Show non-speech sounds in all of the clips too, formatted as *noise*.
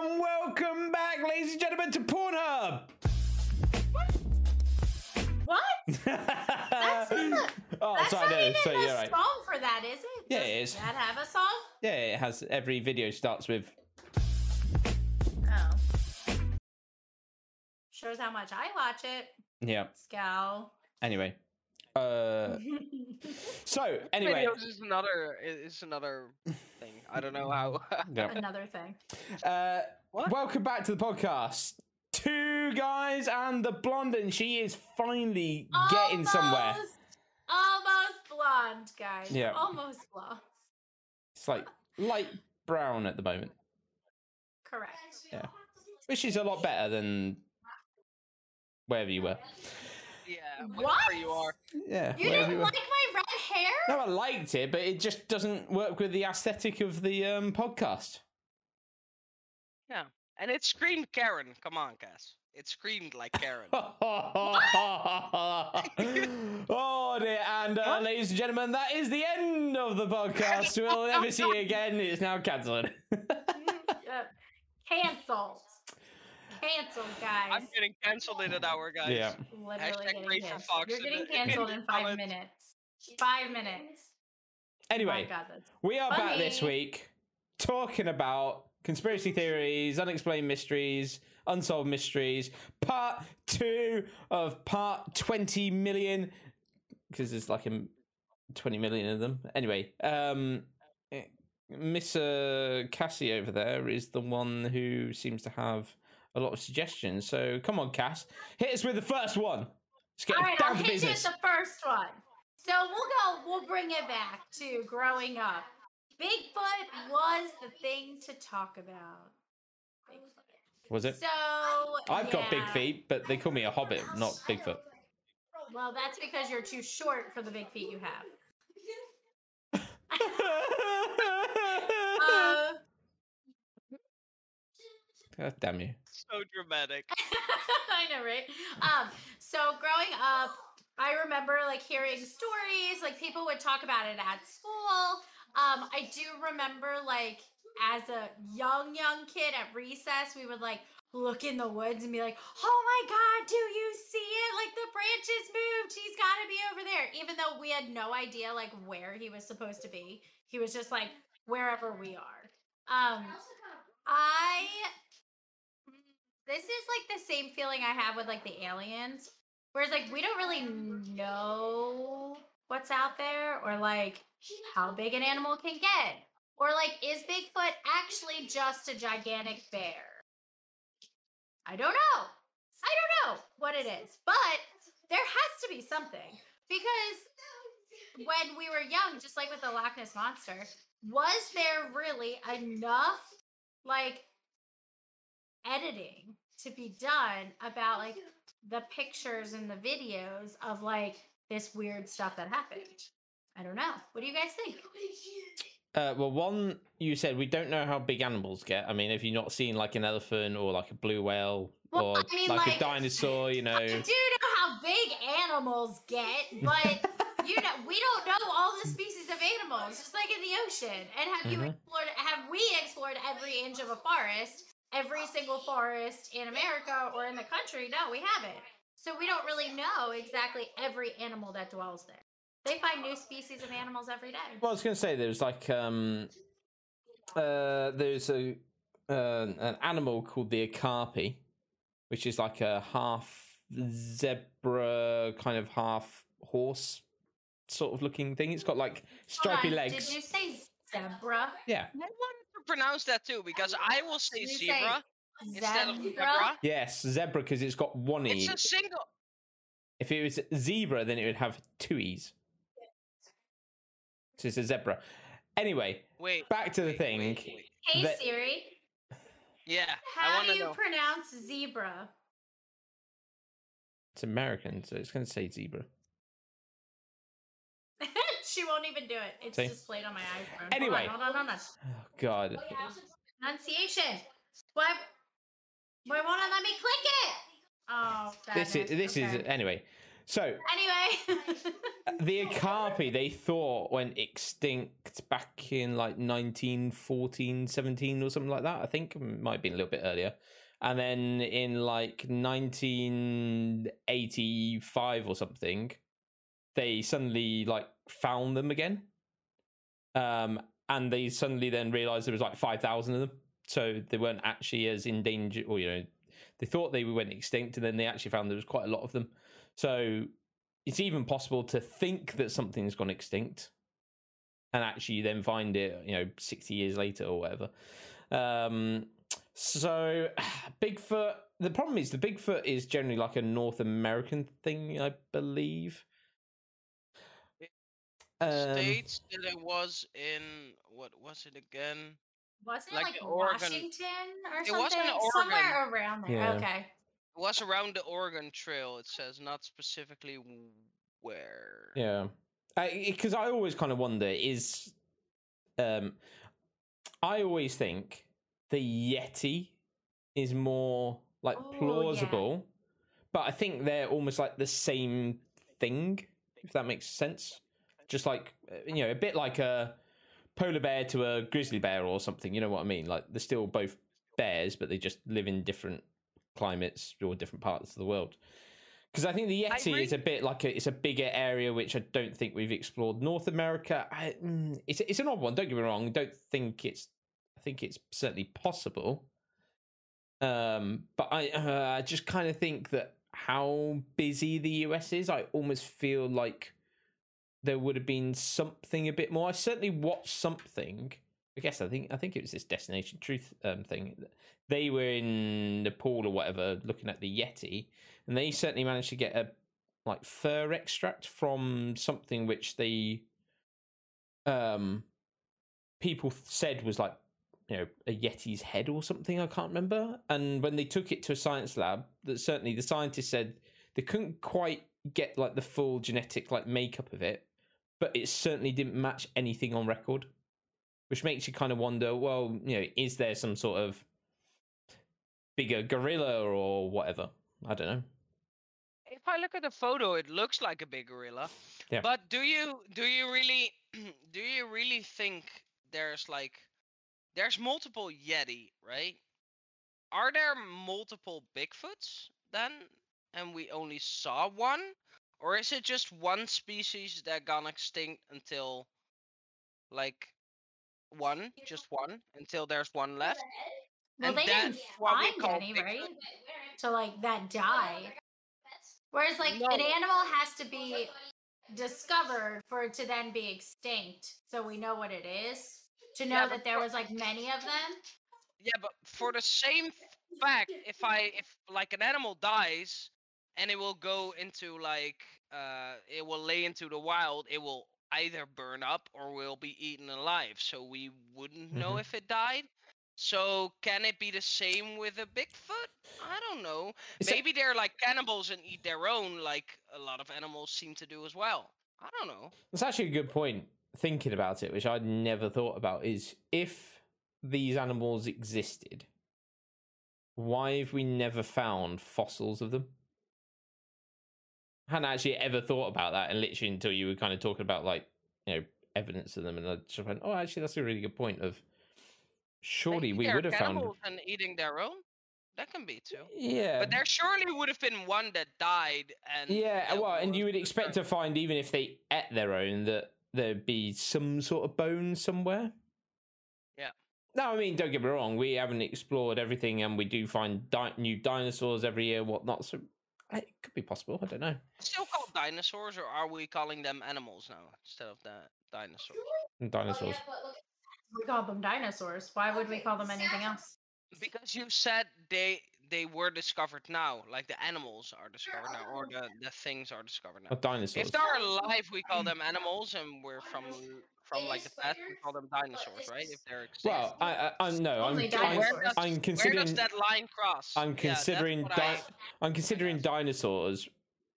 And welcome back, ladies and gentlemen, to Pornhub. What? *laughs* That's the, oh, that's sorry, not no, even so you're right. song for that, is it? Yeah, Does it is. that have a song? Yeah, it has every video starts with. Oh. Shows how much I watch it. Yeah. Scowl. Anyway. Uh. *laughs* So anyway. Videos is another is another thing. I don't know how. Yeah. Another thing. Uh, welcome back to the podcast. Two guys and the blonde, and she is finally getting somewhere. Almost- Almost blonde, guys. Yeah. Almost blonde. It's like light brown at the moment. Correct. Yeah. Which is a lot better than wherever you were. Yeah, What? you are. Yeah. You wherever didn't you like my red hair? No, I liked it, but it just doesn't work with the aesthetic of the um, podcast. Yeah, and it screamed Karen. Come on, Cass. It screamed like Karen. *laughs* oh dear, and uh, ladies and gentlemen, that is the end of the podcast. We'll never see you again. It's now *laughs* cancelled. Uh, Cancelled. Cancelled, guys. I'm getting cancelled in an hour, guys. Yeah. Literally Hashtag getting canceled. Fox You're getting canceled in in five comments. minutes. Five minutes. Anyway, Oh God, we are back this week talking about conspiracy theories, unexplained mysteries, unsolved mysteries, part two of part 20 million, because there's like a m- 20 million of them. Anyway, um, eh, Miss uh, Cassie over there is the one who seems to have a lot of suggestions. So come on, Cass, hit us with the first one. Let's get All right, down I'll to hit you business. with the first one. So we'll go. We'll bring it back to growing up. Bigfoot was the thing to talk about. Bigfoot. Was it? So I've got big feet, but they call me a hobbit, not Bigfoot. Well, that's because you're too short for the big feet you have. *laughs* Uh, God damn you. *laughs* So dramatic. I know, right? Um, so growing up, I remember like hearing stories, like people would talk about it at school. Um, I do remember like as a young, young kid at recess, we would like look in the woods and be like, oh my god, do you see it? Like the branches moved. He's gotta be over there. Even though we had no idea like where he was supposed to be. He was just like wherever we are. Um I this is like the same feeling I have with like the aliens. Whereas like we don't really know what's out there or like how big an animal can get. Or like is Bigfoot actually just a gigantic bear? I don't know. I don't know what it is. But there has to be something. Because when we were young, just like with the Loch Ness monster, was there really enough like editing to be done about like the pictures and the videos of like this weird stuff that happened. I don't know. What do you guys think? Uh, well, one you said we don't know how big animals get. I mean, if you've not seen like an elephant or like a blue whale Well, or I mean, like, like- a dinosaur, you know. I do know how big animals get, but you know we don't know all the species of animals, just like in the ocean. And have you Mhm. explored? Have we explored every inch of a forest? Every single forest in America or in the country? No, we haven't. So we don't really know exactly every animal that dwells there. They find new species of animals every day. Well, I was going to say there's like um, uh, there's a uh, an animal called the okapi, which is like a half zebra, kind of half horse sort of looking thing. It's got like stripy on, legs. Did you say zebra? Yeah. Wanted to pronounce that too because I will say You say zebra instead of Zebra? zebra. Yes, zebra because it's got one e. It's a single. If it was zebra, then it would have two e's. So it's a zebra. Anyway, Wait. back to the wait, thing. wait, wait. Hey that- Siri, Yeah, I how want do to you know. pronounce zebra? It's American, so it's going to say zebra. She won't even do it. It's See? displayed on my iPhone. Anyway. hold on, hold on, hold on. Oh God. Pronunciation. What? Why won't it let me click it? Oh, This is this is anyway. So Anyway, *laughs* the Okapi they thought went extinct back in like 1914, 17 or something like that. I think it might have been a little bit earlier. And then in like 1985 or something, they suddenly like found them again. Um, and they suddenly then realized there was like 5,000 of them. So they weren't actually as in danger, or you know, they thought they went extinct, and then they actually found there was quite a lot of them. So it's even possible to think that something's gone extinct and actually then find it, you know, 60 years later or whatever. Um, so *sighs* Bigfoot, the problem is the Bigfoot is generally like a North American thing, I believe. Um, States that it was in what was it again? wasn't Like it like Oregon- Washington or It something? wasn't Somewhere around there. Yeah. Okay. It was around the Oregon Trail. It says not specifically where. Yeah, because I, always kind of wonder is, um, I always think the Yeti is more like Oh, yeah. plausible, but I think they're almost like the same thing, if that makes sense. Just like uh, you know, a bit like a polar bear to a grizzly bear or something. You know what I mean? Like they're still both bears, but they just live in different climates or different parts of the world. Because I think the Yeti is a bit like a, it's a bigger area, which I don't think we've explored. North America, I, mm, it's it's an odd one. Don't get me wrong. Don't think it's. I think it's certainly possible. Um, but I uh, I just kind of think that how busy the US is, I almost feel like there would have been something a bit more. I certainly watched something. I guess I think I think it was this Destination Truth um, thing. They were in Nepal or whatever, looking at the Yeti, and they certainly managed to get a like fur extract from something which they um people said was like you know a yeti's head or something i can't remember and when they took it to a science lab that certainly the scientists said they couldn't quite get like the full genetic like makeup of it but it certainly didn't match anything on record which makes you kind of wonder well you know is there some sort of bigger gorilla or whatever i don't know If I look at the photo, it looks like a big gorilla. Yeah. But do you do you really *clears throat* do you really think there's like there's multiple Yeti, right? Are there multiple Bigfoots then, and we only saw one, or is it just one species that gone extinct until like one, just one, until there's one left? Well, And they didn't that's what we find any, right? To like that die. Whereas like No. an animal has to be discovered for it to then be extinct, so we know what it is. To know Yeah, that there was like many of them. Yeah, but for the same fact, if I if like an animal dies and it will go into like uh it will lay into the wild, it will either burn up or will be eaten alive. So we wouldn't know Mhm. if it died. So can it be the same with a Bigfoot? I don't know. Is that- Maybe they're like cannibals and eat their own, like a lot of animals seem to do as well. I don't know. That's actually a good point. Thinking about it, which I'd never thought about, is if these animals existed, why have we never found fossils of them? Hadn't actually ever thought about that, and literally until you were kind of talking about like you know evidence of them, and I just went, "Oh, actually, that's a really good point." Of surely we would have found, and eating their own. That can be too. yeah, But there surely would have been one that died and Yeah, well, and you would expect to find even if they ate their own that there'd be some sort of bone somewhere. Yeah. No, I mean, don't get me wrong. We haven't explored everything, and we do find di- new dinosaurs every year, whatnot. So it could be possible. I don't know. still called dinosaurs, or are we calling them animals now instead of the dinosaurs? Hmm, dinosaurs. *laughs* We call them dinosaurs. Why would we call them anything else? Because you said they they were discovered now, like the animals are discovered now, or the, the things are discovered now. Or dinosaurs. If they're alive, we call them *clears throat* animals, and we're from from like the past, we call them dinosaurs, right? If they're extinct. Well, I, I, I'm no, I'm, I'm, dinosaurs. where does, I'm where considering. does that line cross? I'm considering. what di- I- I'm considering dinosaurs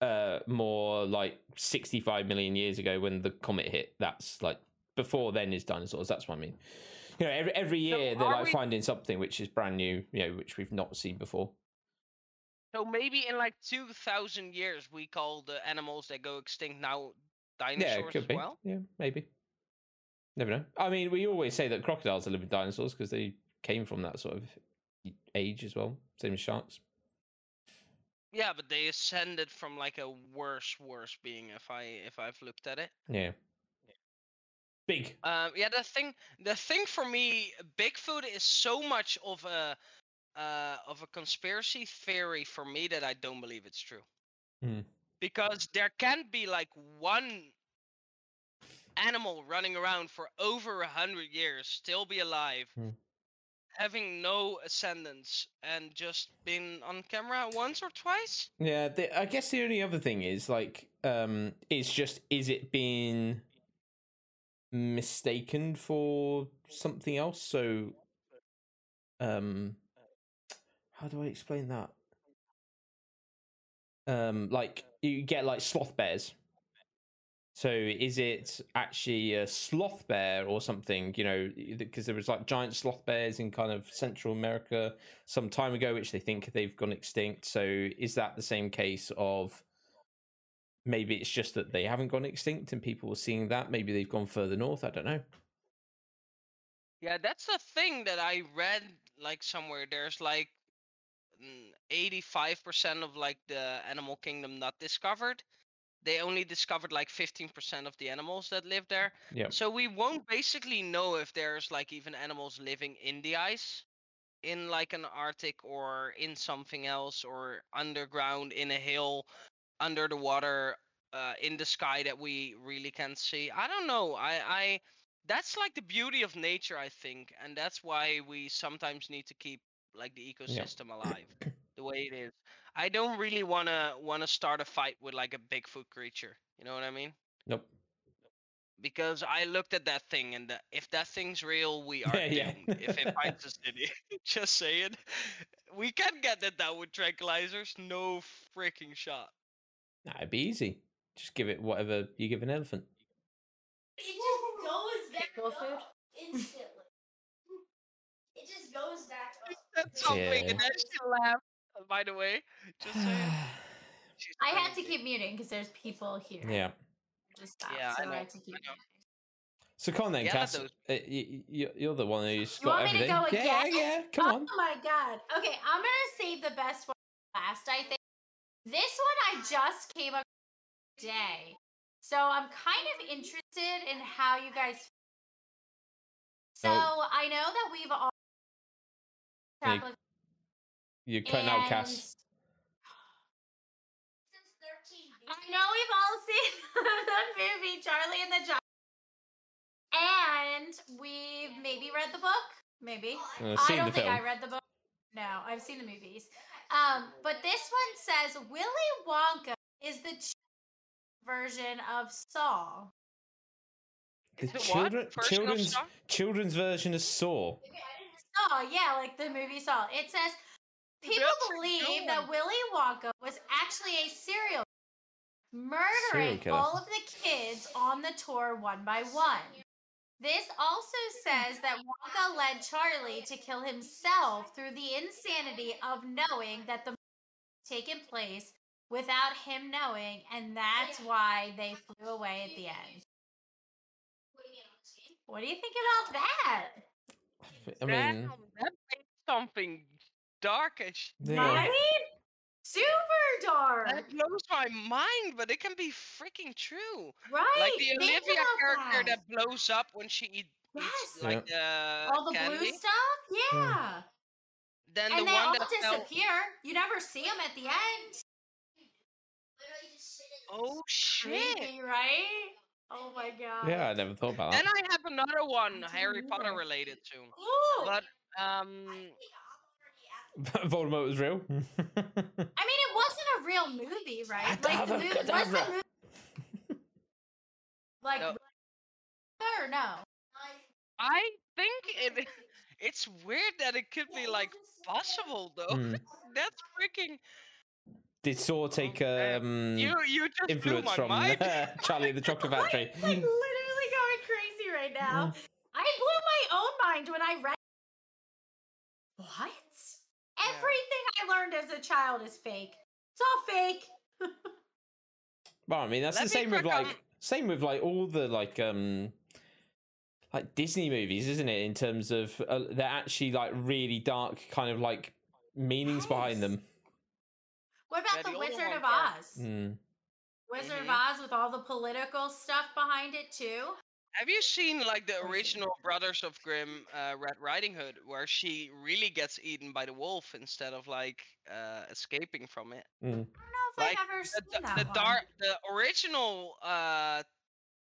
uh, more like 65 million years ago when the comet hit. That's like before then is dinosaurs. That's what I mean. You know, every every So year they're are like we- finding something which is brand new. You know, which we've not seen before. So maybe in like two thousand years, we call the animals that go extinct now dinosaurs Yeah, it could as be. well. Yeah, maybe. Never know. I mean, we always say that crocodiles are living dinosaurs because they came from that sort of age as well. Same as sharks. Yeah, but they ascended from like a worse, worse being. If I if I've looked at it. Yeah. Big. Um, yeah, the thing, the thing for me, Bigfoot is so much of a, uh, of a conspiracy theory for me that I don't believe it's true. Hmm. Because there can't be like one animal running around for over a hundred years, still be alive, Hmm. having no ascendants, and just been on camera once or twice. Yeah, the, I guess the only other thing is like, um, it's just is it being mistaken for something else? So, um, how do I explain that? Um, like you get like sloth bears. So is it actually a sloth bear or something? You know, because there was like giant sloth bears in kind of Central America some time ago, which they think they've gone extinct. So is that the same case of maybe it's just that they haven't gone extinct and people are seeing that? Maybe they've gone further north. I don't know. Yeah, that's the thing that I read like somewhere. There's like eighty-five percent of like the animal kingdom not discovered. They only discovered like fifteen percent of the animals that live there. Yeah. So we won't basically know if there's like even animals living in the ice, in like an Arctic or in something else, or underground in a hill, under the water, uh, in the sky that we really can't see. I don't know. I I that's like the beauty of nature, I think, and that's why we sometimes need to keep like the ecosystem alive the way it is. I don't really wanna wanna start a fight with like a Bigfoot creature. You know what I mean? Nope. Because I looked at that thing, and the, if that thing's real, we *laughs* are Yeah, yeah. doomed. if it finds us in it, *laughs* *laughs* just saying, we can get that down with tranquilizers. No freaking shot. Nah, it'd be easy. Just give it whatever you give an elephant. It just goes back Pickle up instantly. It just goes back up. That's something, Yeah. and then she laughed. By the way, just saying. *sighs* I had to keep muting because there's people here. yeah. Just stopped, Yeah, so I, know, had to keep muting. So come on then, Yeah, Cass. those- Uh, you, you, you're the one who's You got want me to everything. go yeah, again? yeah. *laughs* Come oh on. my god. Okay, I'm gonna save the best one last. I think this one I just came up today, so I'm kind of interested in how you guys. So Oh. I know that we've all. Hey, You're cutting out Cass. I know we've all *laughs* seen the movie Charlie and the Giant, and we've maybe read the book. Maybe. Uh, I don't the think film. I read the book. No, I've seen the movies. Um, but this one says Willy Wonka is the ch- version of Saw. The Is it children, Version children's Saw? children's version of Saw. Saw, yeah, like the movie Saw. It says people That's believe that Willy Wonka was actually a serial murdering Serial all of the kids on the tour one by one. This also says that Wonka led Charlie to kill himself through the insanity of knowing that the taken place without him knowing, and that's why they flew away at the end. What do you think about that? I mean, Damn, that makes something darkish. yeah. Right? Super dark. That blows my mind, but it can be freaking true. Right? Like the Think Olivia character that. blows up when she eats Yes. like the all the candy. blue stuff? Yeah. Then and the they one all that fell. disappear. You never see them at the end. Literally just sit in Oh shit! Creepy, right? Oh my god. yeah, I never thought about Then that. I have another one Harry Potter related to, Ooh. but um, *laughs* Voldemort was real. *laughs* I mean, it wasn't a real movie, right? Like the movie, was the movie *laughs* like No. or no? I think it. It's weird that it could be like possible though. Hmm. That's freaking. Did Saw take um, You you just influence from mind. Charlie the Chocolate Factory? I'm like literally going crazy right now. I blew my own mind when I read. What? Everything I learned as a child is fake. It's all fake. *laughs* Well, I mean that's Let the me same with like on- same with like all the like um like Disney movies, isn't it? In terms of uh, they're actually like really dark kind of like meanings behind them. What about Yeah, the the Wizard of. Oz? Mm. Wizard of Mhm. Oz with all the political stuff behind it too. Have you seen like the original Brothers of Grimm uh, Red Riding Hood, where she really gets eaten by the wolf instead of like uh, escaping from it? I don't know if Like, I've ever The, seen the, that the one. dark, the original uh,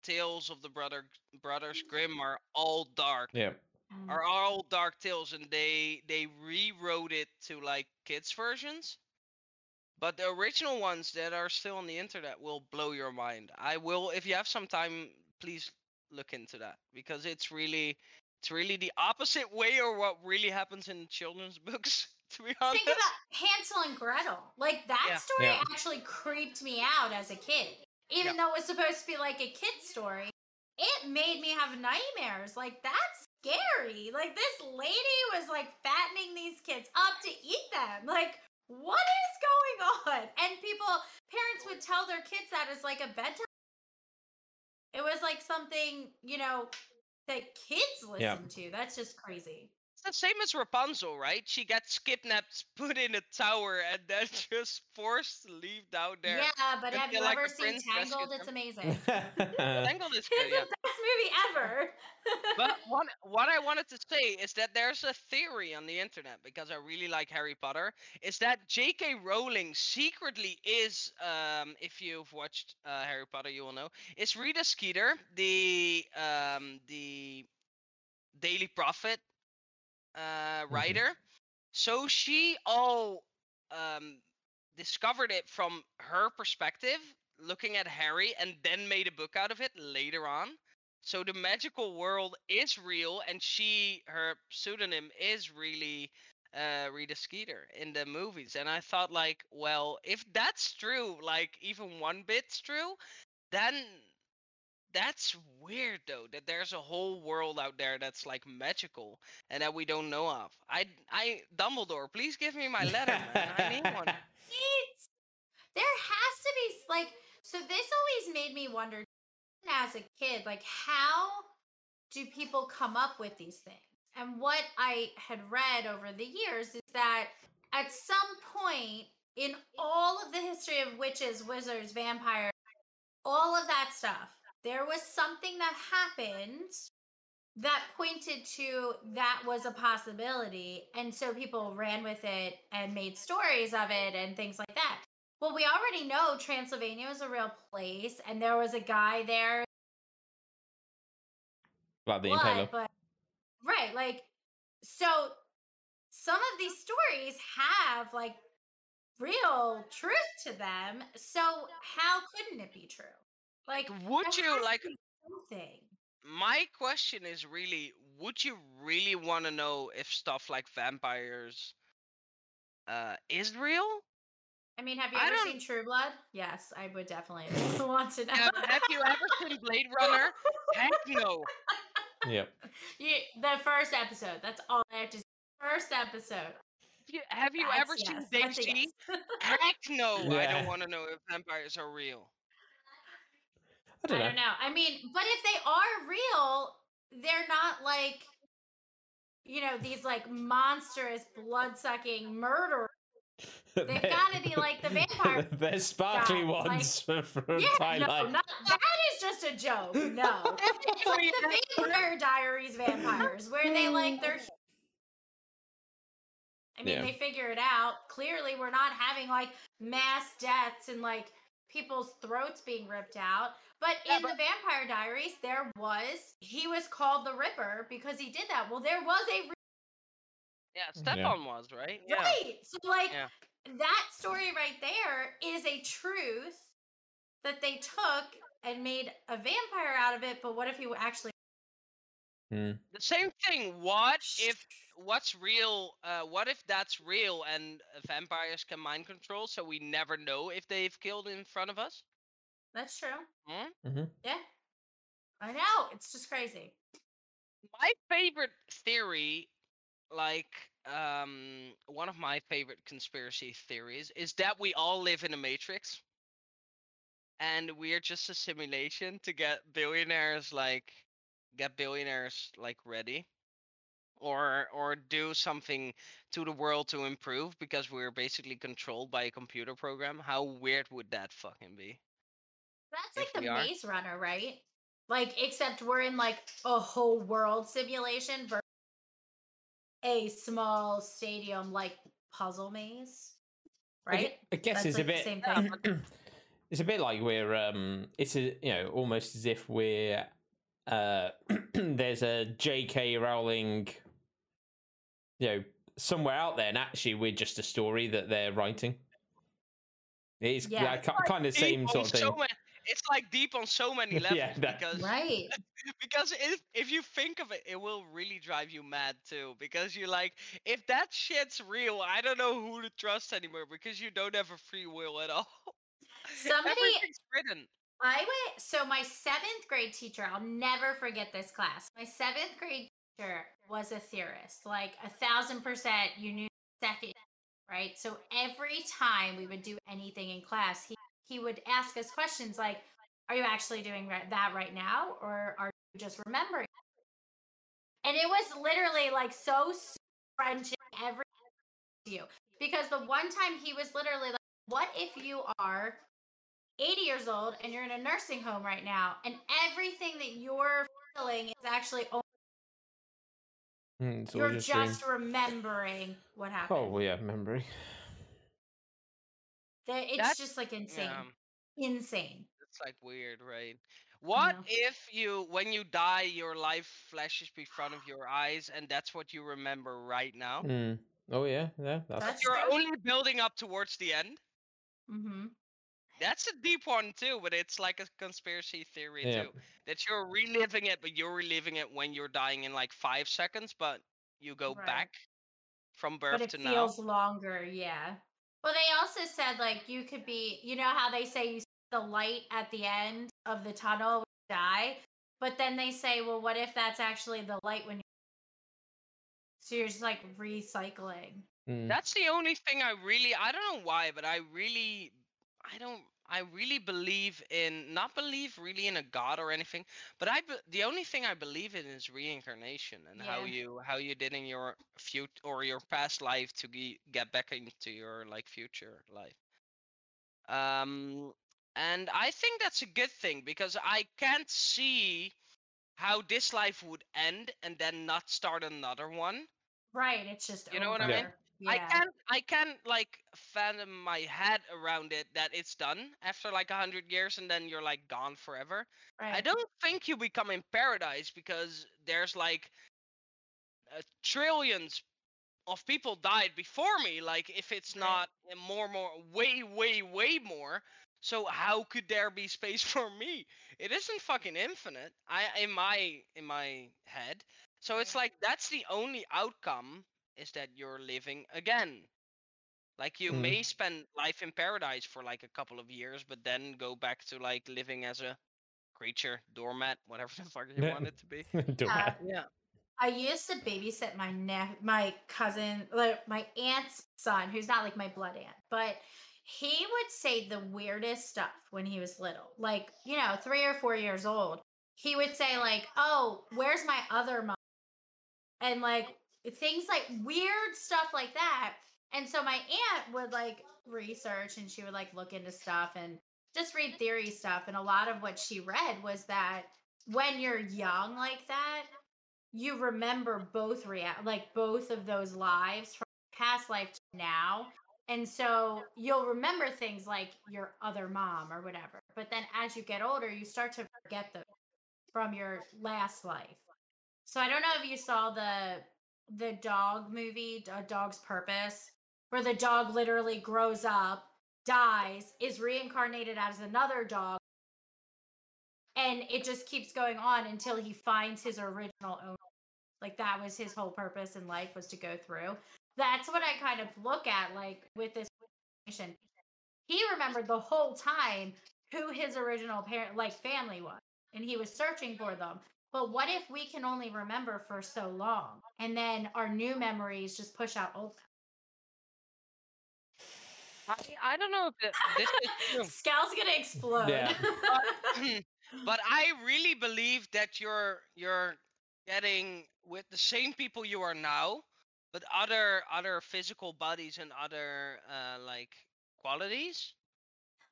tales of the brother Brothers Grimm are all dark, Yeah. Mm. are all dark tales, and they they rewrote it to like kids versions. But the original ones that are still on the internet will blow your mind. I will, if you have some time, please look into that because it's really, it's really the opposite way or what really happens in children's *laughs* books. To be honest, Think about Hansel and Gretel. Like that Yeah. story Yeah. actually creeped me out as a kid. Even though it was supposed to be like a kid story, it made me have nightmares. Like that's scary. Like this lady was like fattening these kids up to eat them. Like what is going *laughs* on? And people parents would tell their kids that as like a bedtime. It was like something, you know, that kids listen Yeah. to. That's just crazy. it's the same as Rapunzel, right? She gets kidnapped, *laughs* put in a tower, and then *laughs* just forced to leave down there. Yeah, but have you like ever seen Tangled? It's amazing. *laughs* Tangled is good, yeah. Movie ever. but *laughs* one, what I wanted to say is that there's a theory on the internet because I really like Harry Potter. Is that J.K. Rowling secretly is, um, if you've watched uh, Harry Potter, you will know, is Rita Skeeter the um, the Daily Prophet uh, writer. So she all um, discovered it from her perspective, looking at Harry, and then made a book out of it later on. So the magical world is real, and she, her pseudonym is really uh, Rita Skeeter in the movies. And I thought, like, well, if that's true, like even one bit's true, then that's weird though that there's a whole world out there that's like magical and that we don't know of. I, I, Dumbledore, please give me my letter, man. I need one. *laughs* It's, there has to be like so. This always made me wonder as a kid, like how do people come up with these things? And what I had read over the years is that at some point in all of the history of witches, wizards, vampires, all of that stuff, there was something that happened that pointed to that was a possibility. And so people ran with it and made stories of it and things like that. Well, we already know Transylvania is a real place and there was a guy there. like the Impaler. But right, like so some of these stories have like real truth to them. So how couldn't it be true? Like Would you like? something? My question is really: Would you really want to know if stuff like vampires uh, is real? I mean, have you ever seen True Blood? Yes, I would definitely *laughs* want to know. Have, have you ever seen Blade *laughs* Runner? Heck no. Yep. You- the first episode. That's all I have to say. First episode. Have you, have you That's ever yes. seen Dave That's a G? yes. Heck no. I don't want to know if vampires are real. I don't I know. don't know. I mean, but if they are real, they're not like, you know, these like monstrous blood sucking murderers. They've gotta be like the vampire *laughs* They're sparkly guys, ones from, from Yeah, Twilight. no, not, that is just a joke. No, it's like the *laughs* Vampire Diaries vampires, where they like they're. *laughs* I mean, Yeah. they figure it out. Clearly, we're not having like mass deaths and like people's throats being ripped out. But Yeah, in the Vampire Diaries, there was he was called the Ripper because he did that. Well, there was a Yeah, Stefan was, right? Yeah. Right. So like Yeah. That story right there is a truth that they took and made a vampire out of it, but what if he actually Hmm. The same thing. What if what's real? Uh, what if that's real and uh, vampires can mind control, so we never know if they've killed in front of us? That's true. Hmm? Mhm. Yeah. I know. It's just crazy. My favorite theory like um one of my favorite conspiracy theories is that we all live in a matrix and we're just a simulation to get billionaires like get billionaires like ready or or do something to the world to improve because we're basically controlled by a computer program how weird would that fucking be That's like the. Maze Runner, right? Like, except we're in like a whole world simulation versus a small stadium like puzzle maze, right? I guess That's it's a like the bit. same thing. *clears throat* it's a bit like we're. Um, it's a you know almost as if we're. Uh, *clears throat* there's a J.K. Rowling. You know, somewhere out there, and actually, we're just a story that they're writing. It's Yeah. yeah, kind of Deep same sort of thing. so many, it's like deep on so many *laughs* levels Yeah, that- because Right. *laughs* because if if you think of it, it will really drive you mad too. Because you're like, if that shit's real, I don't know who to trust anymore because you don't have a free will at all. *laughs* Somebody Everything's written. I went so my seventh grade teacher, I'll never forget this class. My seventh grade teacher was a theorist, like a thousand percent you knew second, right? So every time we would do anything in class, he, he would ask us questions like, Are you actually doing that right now? Or are you just remembering? And it was literally like so French every to you. Because the one time he was literally like, What if you are 80 years old and you're in a nursing home right now and everything that you're feeling is actually only Mm, all you're just just remembering what happened. Oh yeah, memory. *laughs* That- it's That's- just like insane. Yeah, Insane. it's like weird, right? What know. if you, when you die, your life flashes before of your eyes, and that's what you remember right now? Mm. Oh yeah, yeah. That's, That's You're true. only building up towards the end. Mm-hmm. That's a deep one too, but it's like a conspiracy theory Yeah. too. That you're reliving it, but you're reliving it when you're dying in like five seconds, but you go Right. back from birth But birth it to feels now. Feels longer, yeah. Well, they also said like you could be, you know how they say you see the light at the end of the tunnel when you die, but then they say, well, what if that's actually the light when you so you're just like recycling. Mm. That's the only thing I really I don't know why, but I really I don't I really believe in not believe really in a god or anything, but I be, the only thing I believe in is reincarnation and how you how you did in your future or your past life to ge- get back into your like future life. Um and I think that's a good thing because I can't see how this life would end and then not start another one. Right, it's just You know what I over. mean? Yeah. I can't I can't like fathom my head around it that it's done after like a hundred years and then you're like gone forever. I don't think you become in paradise because there's like uh, trillions of people died before me. Like if it's Right. not more, more, way, way, way more. So how could there be space *laughs* for me? It isn't fucking infinite. I in my in my head. So it's like that's the only outcome is that you're living again. Like you Mm. may spend life in paradise for like a couple of years, but then go back to like living as a creature, doormat, whatever *laughs* the fuck you want it to be. *laughs* Don't Uh. Yeah. I used to babysit my ne- my cousin, like my aunt's son, who's not like my blood aunt, but he would say the weirdest stuff when he was little, like you know, three or four years old. He would say like, "Oh, where's my other mom?" and like things like weird stuff like that. And so my aunt would like research and she would like look into stuff and just read theory stuff. And a lot of what she read was that when you're young like that, you remember both rea- like both of those lives from past life to now. And so you'll remember things like your other mom or whatever. But then as you get older, you start to forget them from your last life. So I don't know if you saw the the dog movie, A uh, Dog's Purpose, where the dog literally grows up, dies, is reincarnated as another dog, and it just keeps going on until he finds his original owner. Like that was his whole purpose in life was to go through. That's what I kind of look at like with this information. He remembered the whole time who his original parent like family was and he was searching for them. But what if we can only remember for so long and then our new memories just push out old? I, I don't know if it, this is *laughs* true. Scal's gonna explode. Yeah. but, *laughs* *clears throat* but I really believe that you're you're getting with the same people you are now, but other other physical bodies and other uh, like qualities.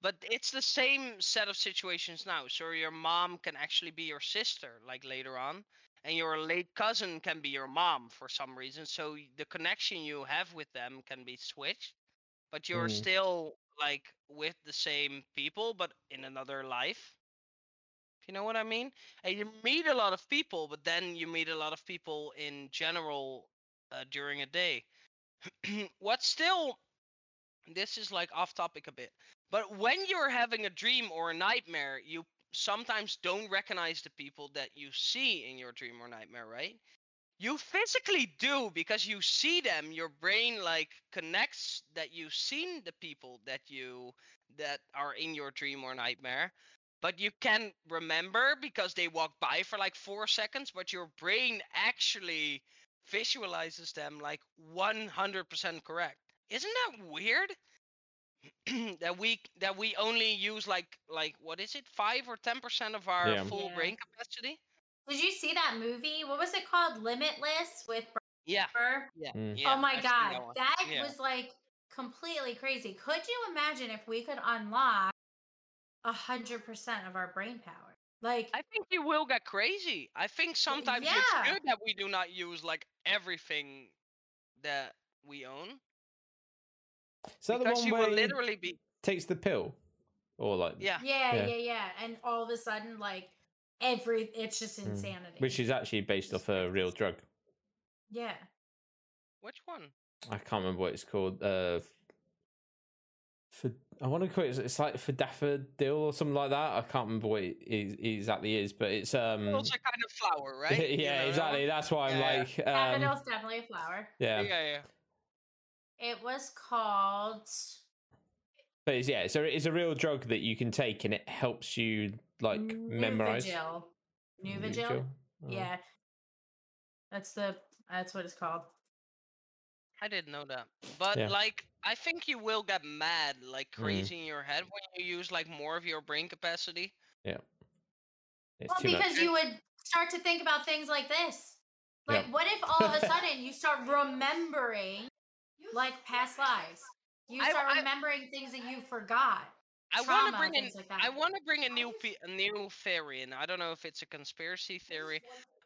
But it's the same set of situations now. So your mom can actually be your sister, like later on, and your late cousin can be your mom for some reason. So the connection you have with them can be switched, but you're Mm. still like with the same people, but in another life. If you know what I mean? And you meet a lot of people, but then you meet a lot of people in general uh, during a day. *clears throat* what still this is like off topic a bit but when you're having a dream or a nightmare you sometimes don't recognize the people that you see in your dream or nightmare right? You physically do because you see them. Your brain like connects that you've seen the people that you that are in your dream or nightmare but you can remember because they walk by for like four seconds but your brain actually visualizes them like 100% correct. Isn't that weird *clears throat* that we that we only use like like what is it five or ten percent of our Yeah. full Yeah. brain capacity Did you see that movie? What was it called? Limitless with yeah Burr? yeah, Mm. yeah oh my I've god, that that Yeah. was like completely crazy. Could you imagine if we could unlock a hundred percent of our brain power? Like, i think you will get crazy i think sometimes yeah. it's good that we do not use like everything that we own Is that the one you where will he literally be takes the pill, or like yeah yeah, Yeah. yeah, yeah, and all of a sudden, like every, it's just Mm. insanity. which is actually based off a real drug. yeah, which one I can't remember what it's called. Uh, for I want to call it. It's like for daffodil or something like that. I can't remember what it, is, it exactly is, but it's um. it's a kind of flower *laughs* right You yeah, know exactly. That's why I'm Yeah, yeah. like, um, daffodil's definitely a flower. yeah. yeah yeah It was called. But it's, yeah, so it's a real drug that you can take, and it helps you like memorize. Nuvigil. Nuvigil. Nuvigil? Oh. Yeah, that's the that's what it's called. I didn't know that. But Yeah. like I think you will get mad like Mm. crazy in your head when you use like more of your brain capacity. It's Well, because much. you would start to think about things like this. Like, Yep. what if all of a sudden you start remembering like past lives? You start I- remembering things that you forgot. I want to bring in like I want to bring a new a new theory in. I don't know if it's a conspiracy theory,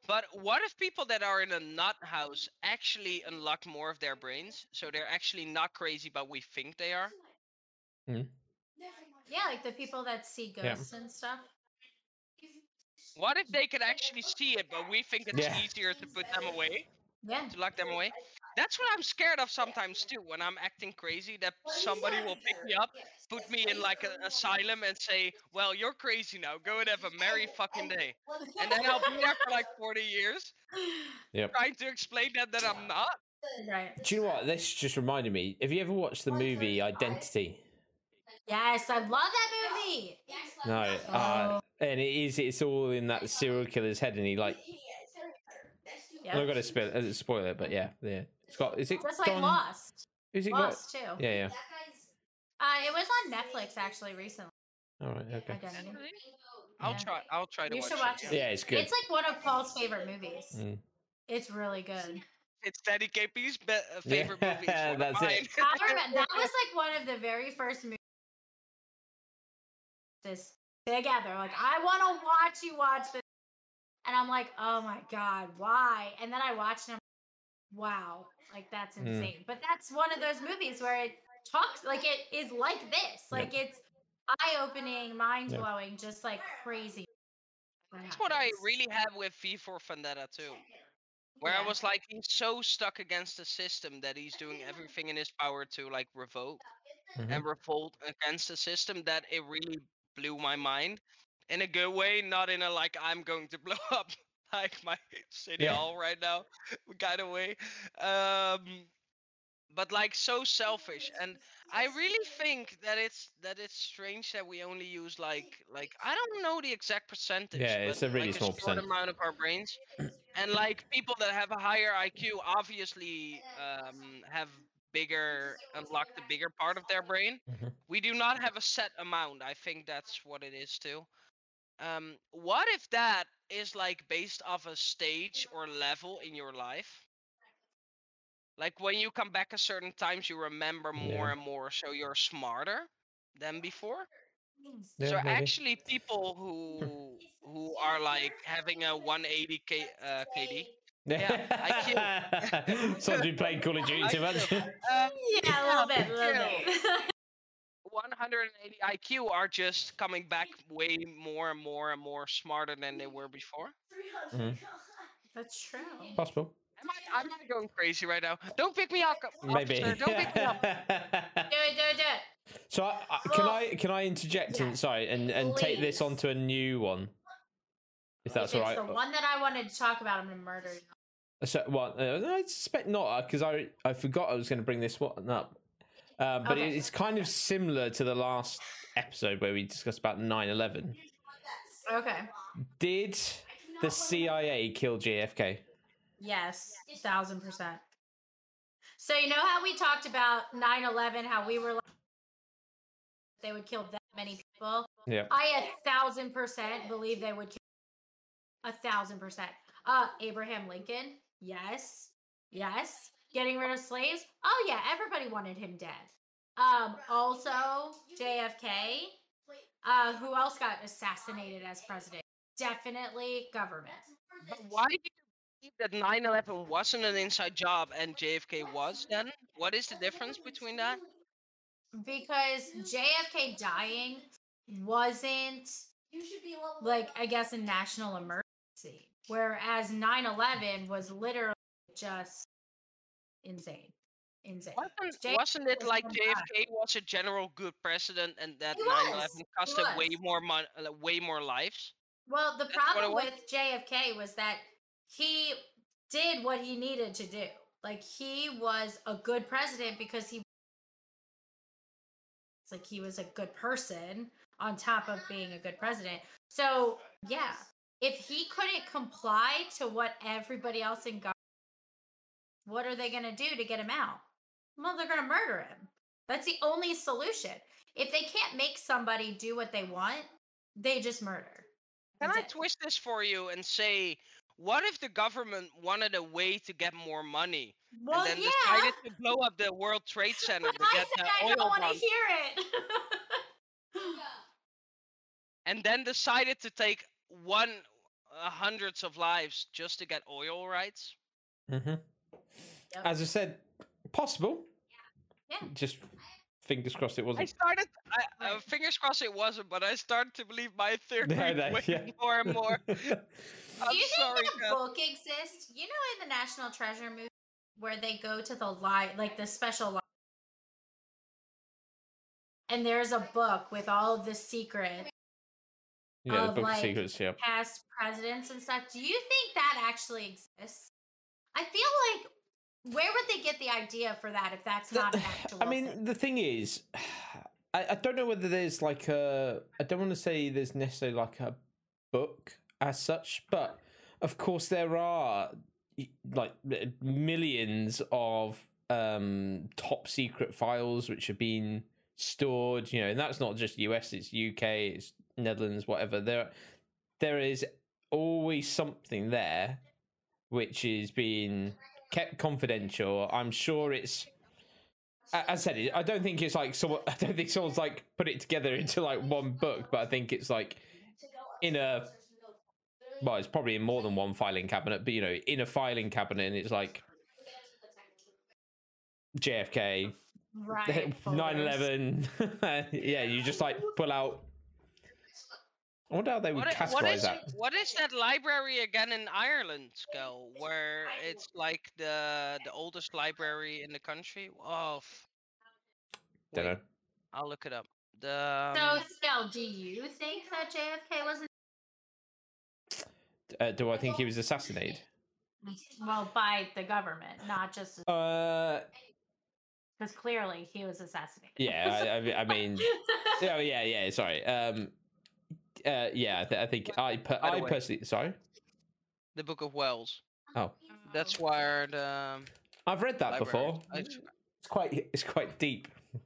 but what if people that are in a nut house actually unlock more of their brains, so they're actually not crazy, but we think they are? Hmm? Yeah, like the people that see Yeah. ghosts and stuff. What if they could actually see it, but we think it's Yeah. easier to put them away, Yeah. to lock them away? That's what I'm scared of sometimes too. When I'm acting crazy, that somebody will pick me up, put me in like an asylum, and say, "Well, you're crazy now. Go and have a merry fucking day." And then I'll be there for like *laughs* 40 years, Yep. trying to explain that that I'm not. Right. Do you know what? This just reminded me. Have you ever watched the movie Identity? Yes, I love that movie. No. Uh, and it is. It's all in that serial killer's head, and he like. Yeah. I'm not gonna spoil, uh, spoil it, but yeah, yeah. It's got. Is it? Just like Don- Lost. Is it Lost too. got? Yeah, yeah. Uh, it was on Netflix actually recently. All right. Okay. Identity. I'll Yeah. try. I'll try to You watch should watch yeah. it. Yeah, it's good. It's like one of Paul's favorite movies. Mm. It's really good. *laughs* It's Daddy KP's be- uh, Yeah, favorite movie. It's *laughs* that's it. Remember *laughs* that was like one of the very first movies. This together, like I want to watch you watch this, and I'm like, oh my god, why? And then I watched and I'm wow, like that's Mm. insane. But that's one of those movies where it talks like it is like this, Yeah. like it's eye opening, mind blowing, just like crazy. That's what I really had with V for Vendetta too. Where I was like, he's so stuck against the system that he's doing everything in his power to like revoke Mhm. and revolt against the system that it really blew my mind. In a good way, not in a like I'm going to blow *laughs* up like my city Yeah. hall right now kind of way. Um but like so selfish. And I really think that it's that it's strange that we only use like like I don't know the exact percentage. Yeah, it's a really like, small short percent. amount of our brains. *clears throat* And like people that have a higher IQ obviously um, have bigger unlock the bigger part of their brain. Mhm. We do not have a set amount. I think that's what it is too. Um, what if that is like based off a stage or level in your life? Like when you come back a certain times, you remember more Yeah. and more, so you're smarter than before. Yeah, so maybe. actually, people who who are like having a 180 k uh, KD. Yeah, I *laughs* Someone's been playing Call of Duty too much. Um, *laughs* Yeah, a little bit, a little bit. 180 IQ are just coming back way more and more and more smarter than they were before. Mhm. That's true. Possible. Am I, am I going crazy right now? Don't pick me up, Maybe. officer. Don't pick me up. *laughs* Do it, do it, do it. so I, I, can Well, I can I interject yeah, and sorry and, and take this please. onto a new one, if that's if all it's right. the one that I wanted to talk about, I'm gonna murder you. So what? Uh, I suspect not because I I forgot I was going to bring this one up. Uh, but Okay. it's kind of similar to the last episode where we discussed about 9-11. Okay. Did the CIA kill JFK? Yes, thousand percent. So you know how we talked about 9-11, how we were like they would kill that many people? Yeah. I a thousand percent believe they would kill a thousand percent. Uh Abraham Lincoln, yes. Yes. Getting rid of slaves? Oh yeah, everybody wanted him dead. Um, also JFK. Uh, who else got assassinated as president? Definitely government. But why do you believe that 9/11 wasn't an inside job and JFK was then? What is the difference between that? because JFK dying wasn't You should be level like I guess a national emergency, whereas 9/11 was literally just insane, insane. Wasn't, wasn't it was like. JFK was a general good president and that He 9/11 cost him way more mon- uh, way more lives? Well, the That's problem with JFK was that he did what he needed to do. Like he was a good president because he it's like he was a good person on top of being a good president. So, yeah, if he couldn't comply to what everybody else in government what are they going to do to get him out? Well, they're going to murder him. That's the only solution. If they can't make somebody do what they want, they just murder. Can That's I it. twist this for you and say, what if the government wanted a way to get more money Well, and then yeah. decided to blow up the World Trade *laughs* Center to I get said the I oil don't want to hear it. *laughs* and then decided to take one uh, hundreds of lives just to get oil rights? hmm Yep. As I said, possible. Yeah. Just fingers crossed it wasn't. I started, I, uh, fingers crossed it wasn't, but I started to believe my theory No, no, way yeah. more and more. *laughs* *laughs* I'm Do you sorry, think that Kat. book exists? You know, in the National Treasure movie, where they go to the li like the special li- and there's a book with all of the secrets. yeah, the of, book of like, secrets. Yeah. past presidents and stuff. Do you think that actually exists? I feel like where would they get the idea for that if that's not an *sighs* actual? I mean, thing? the thing is, *sighs* I, I don't know whether there's like a. I don't want to say there's necessarily like a book as such, but of course there are like millions of um top secret files which have been stored you know and that's not just us it's uk it's netherlands whatever there there is always something there which is being kept confidential i'm sure it's as I said, I don't think it's like someone. *laughs* I don't think someone's like put it together into like one book, but I think it's like in a well, it's probably in more than one filing cabinet, but you know, in a filing cabinet, and it's like JFK, right? *laughs* 9 11. *laughs* Yeah, you just like pull out. I wonder how they would What, categorize is that. what is that library again in Ireland, Skull, where it's like the the oldest library in the country? Oh, f- Don't wait, know. I'll look it up. The So, um, Skell, do you think that JFK was Uh, do I think he was assassinated? *laughs* well by the government, not just Uh, because clearly he was assassinated. Yeah, I, I, mean- I mean, yeah, *laughs* yeah, yeah. Sorry. Um, uh, yeah, I, th- I think I, per- By the I way- personally, sorry. The Book of Wells. Oh, That's where the I've read that library- before. I- It's quite, it's quite deep. *laughs*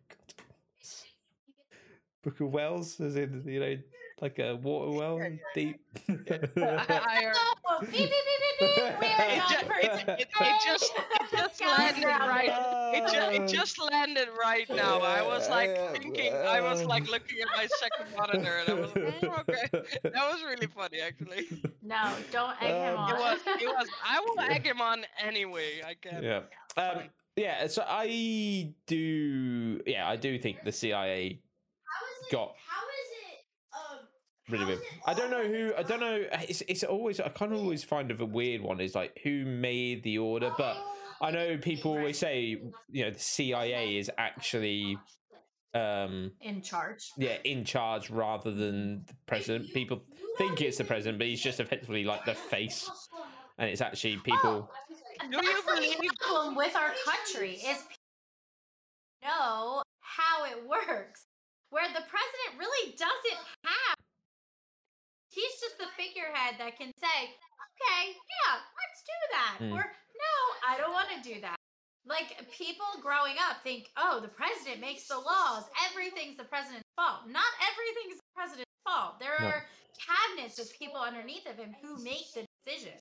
Book of Wells, as in you know, like a water well, deep. I heard- Oh, beep, beep, beep, beep, beep. We are It ju- it- it- it just- it just landed right- It, ju- Oh. it just landed right now. I was like thinking, I was like looking at my second monitor, and I was like, "Mm, okay. That was really funny, actually. No, don't egg him Um, on. It was, it was. I will egg him on anyway. I can. yeah. Um, yeah. So I do. Yeah, I do think the CIA How is it? Got- How is it? Really how weird. I don't know who. I don't know. It's it's always. I kind of always find of a weird one is like who made the order, but I know people always say you know the CIA is actually um in charge. yeah in charge rather than the president. People think it's the president, but he's just effectively like the face, and it's actually people. And Do you That's the believe- problem with our country is people know how it works, where the president really doesn't have. He's just the figurehead that can say, "Okay, yeah, let's do that," Mm. or "No, I don't want to do that." Like people growing up think, "Oh, the president makes the laws. Everything's the president's fault." Not everything's the president's fault. There No. are cabinets of people underneath of him who make the decision.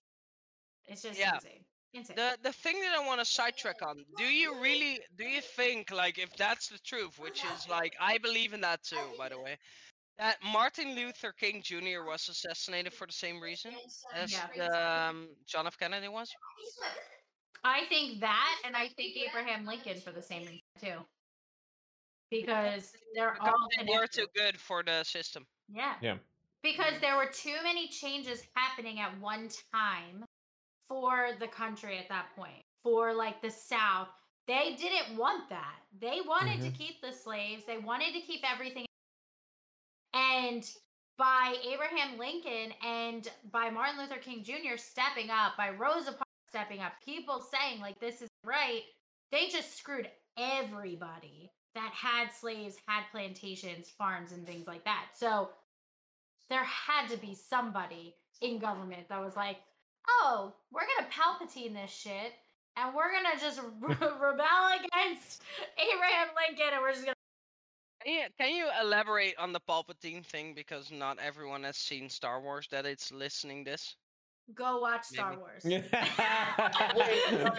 It's just Yeah. insane. Insane. The the thing that I want to sidetrack on. Do you really? Do you think like if that's the truth, which is like I believe in that too, by the way, that Martin Luther King Jr. was assassinated for the same reason as Yeah. um, John F. Kennedy was? I think that, and I think Abraham Lincoln for the same reason too, because they're Because all they were too good for the system. Yeah. Yeah. Because there were too many changes happening at one time for the country at that point. For like the South, they didn't want that. They wanted to keep the slaves. They wanted to keep everything. And by Abraham Lincoln and by Martin Luther King Jr. stepping up, by Rosa Parks stepping up, people saying like this is right, they just screwed everybody that had slaves, had plantations, farms, and things like that. So there had to be somebody in government that was like, oh, we're gonna Palpatine this shit, and we're gonna just *laughs* re- rebel against Abraham Lincoln, and we're just gonna. Can you, can you elaborate on the Palpatine thing because not everyone has seen Star Wars that it's listening this? Go watch Star Maybe. Wars. *laughs* Have *laughs*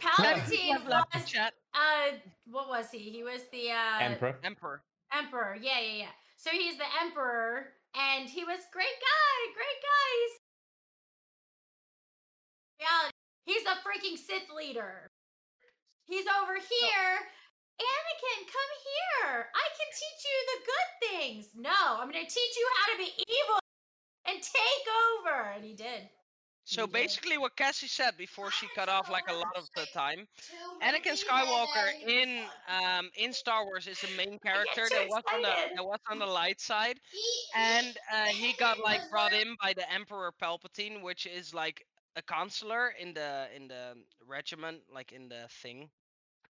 Palpatine was chat uh what was he? He was the uh Emperor. Emperor. emperor. Yeah, yeah, yeah. So he's the emperor and he was great guy, great guy. He's reality. He's a freaking Sith leader. He's over here. Anakin, come here. I can teach you the good things. No, I'm going to teach you how to be evil and take over. And he did. So He did. basically, what Cassie said before she cut off like a lot of the time, Anakin Skywalker in um in Star Wars is the main *laughs* character that was on the that was on the light side, and uh, he got like brought in by the Emperor Palpatine, which is like a counselor in the in the regiment, like in the thing.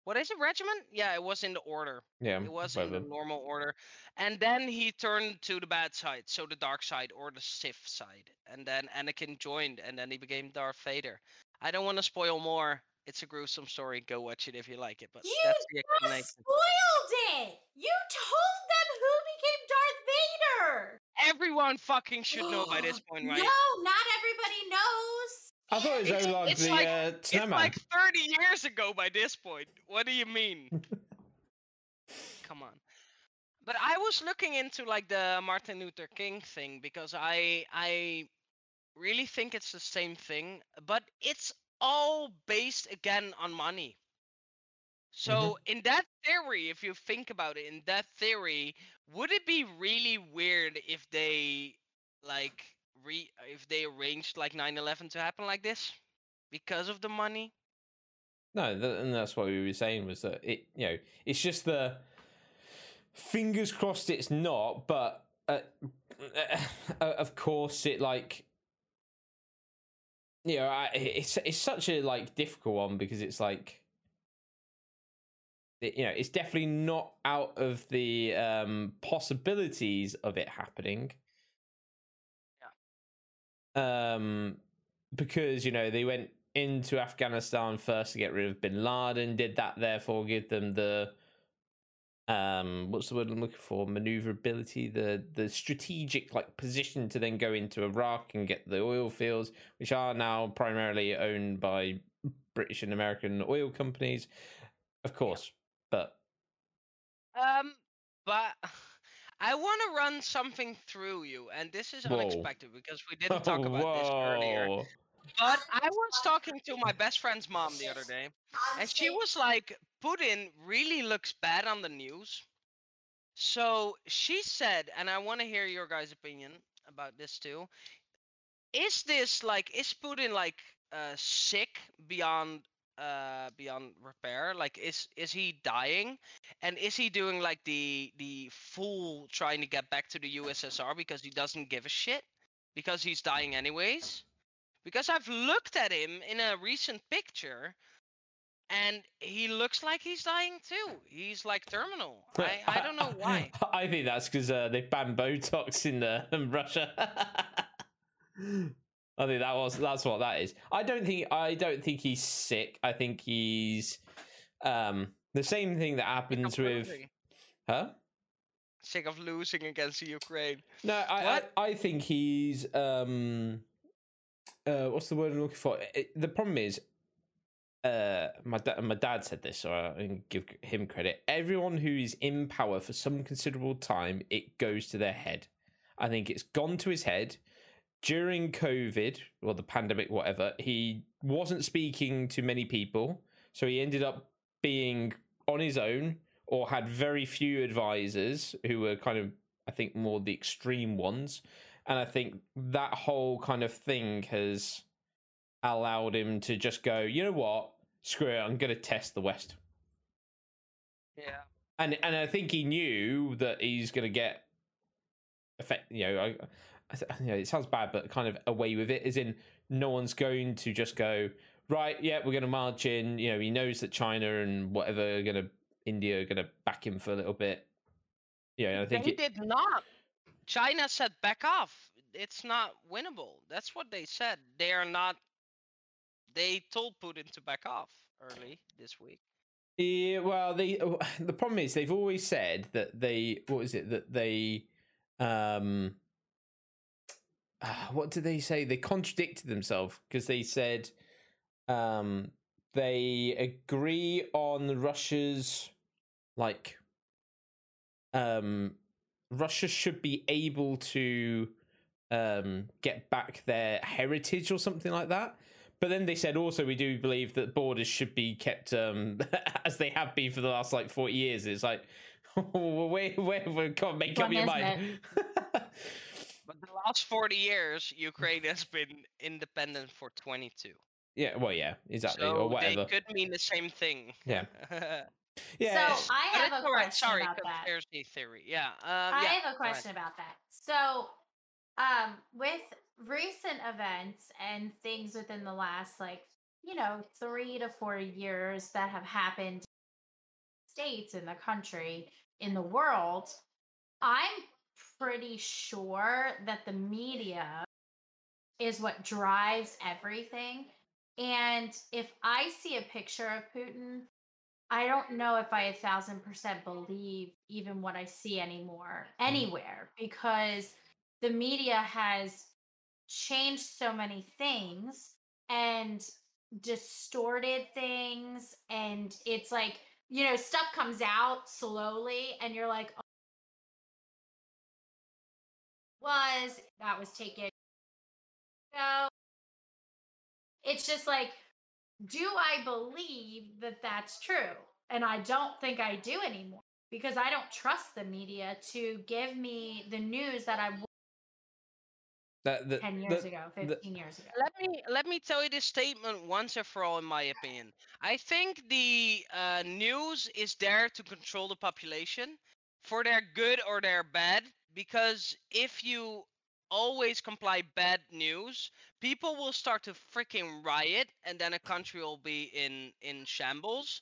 What is it, regiment? Yeah, it was in the order. yeah. It was in the normal order. And then he turned to the bad side, so the dark side or the Sith side. And then Anakin joined, and then he became Darth Vader. I don't want to spoil more. It's a gruesome story. Go watch it if you like it. But You that's the just explanation. spoiled it. You told them who became Darth Vader. Everyone fucking should know by this *gasps* point, right? No, not everybody knows. I thought it was It's- like it's the like- uh, It's like 30 years ago by this point. What do you mean? Come on. But I was looking into like the Martin Luther King thing because I I really think it's the same thing, but it's all based again on money. So in that theory, if you think about it, in that theory, would it be really weird if they like re if they arranged like 9/11 to happen like this because of the money? No, th- and that's what we were saying was that it, you know, it's just the fingers crossed it's not, but uh, *laughs* uh, of course it like, you know, I, it's it's such a like difficult one because it's like, you know, it's definitely not out of the um, possibilities of it happening. Um, because you know they went into Afghanistan first to get rid of Bin Laden, did that therefore give them the um what's the word I'm looking for? Maneuverability the the strategic like position to then go into Iraq and get the oil fields which are now primarily owned by British and American oil companies of course but Um, but I want to run something through you, and this is Whoa. unexpected because we *laughs* didn't talk about this earlier. But I was talking to my best friend's mom the other day, and she was like, Putin really looks bad on the news. So she said, and I want to hear your guys' opinion about this too. Is this like, is Putin like uh, sick beyond uh beyond repair like is is he dying? And is he doing like the the full trying to get back to the ussr because he doesn't give a shit? Because he's dying anyways? Because i've looked at him in a recent picture and he looks like he's dying too. He's like terminal. *laughs* I i don't know why. I think that's because uh, they banned Botox in, uh, in *laughs* Russia. *laughs* I think that was that's what that is. I don't think I don't think he's sick. I think he's um the same thing that happens with losing. huh? sick of losing against the ukraine No, I, I I think he's um uh what's the word I'm looking for? It, the problem is uh my dad my dad said this so I give him credit. Everyone who is in power for some considerable time, it goes to their head. I think it's gone to his head during COVID or the pandemic, whatever. He wasn't speaking to many people, so he ended up being on his own or had very few advisors who were kind of I think more the extreme ones. And I think that whole kind of thing has allowed him to just go, you know what? Screw it, I'm gonna test the West. yeah And and I think he knew that he's gonna get effect you know, I, I th- you know, it sounds bad, but kind of away with it, as in no one's going to just go, right, yeah, we're gonna march in, you know, he knows that China and whatever are gonna India are gonna back him for a little bit. Yeah, I think they it, did not. China said back off. It's not winnable. That's what they said. They are not they told putin to back off early this week. Yeah, well, they *sighs* the problem is they've always said that they what is it that they um ah, what did they say? They contradicted themselves because they said um they agree on Russia's like um Russia should be able to um get back their heritage or something like that. But then they said also we do believe that borders should be kept um, *laughs* as they have been for the last like forty years. It's like wait, wait, wait can't make up your mind. *laughs* but the last 40 years ukraine has been independent for 22 yeah, well, yeah, exactly, so or whatever. they could mean the same thing Yeah, *laughs* yeah. So I it's have a alright, question sorry about that. conspiracy theory yeah um I yeah, have a go ahead. question about that. So, um, with recent events and things within the last, like, you know, three to four years that have happened states in the country, in the world, I'm pretty sure that the media is what drives everything. And if I see a picture of Putin, I don't know if I a thousand percent believe even what I see anymore mm. anywhere because the media has changed so many things and distorted things. And it's like, you know, stuff comes out slowly and you're like, oh, was that was taken. So it's just like do I believe that that's true? And I don't think I do anymore because I don't trust the media to give me the news that I would That, that, 10 years that- ago, the- 15 years ago. let me let me tell you this statement once and for all in my opinion i think the uh, news is there to control the population for their good or their bad because if you always comply bad news people will start to freaking riot and then a country will be in in shambles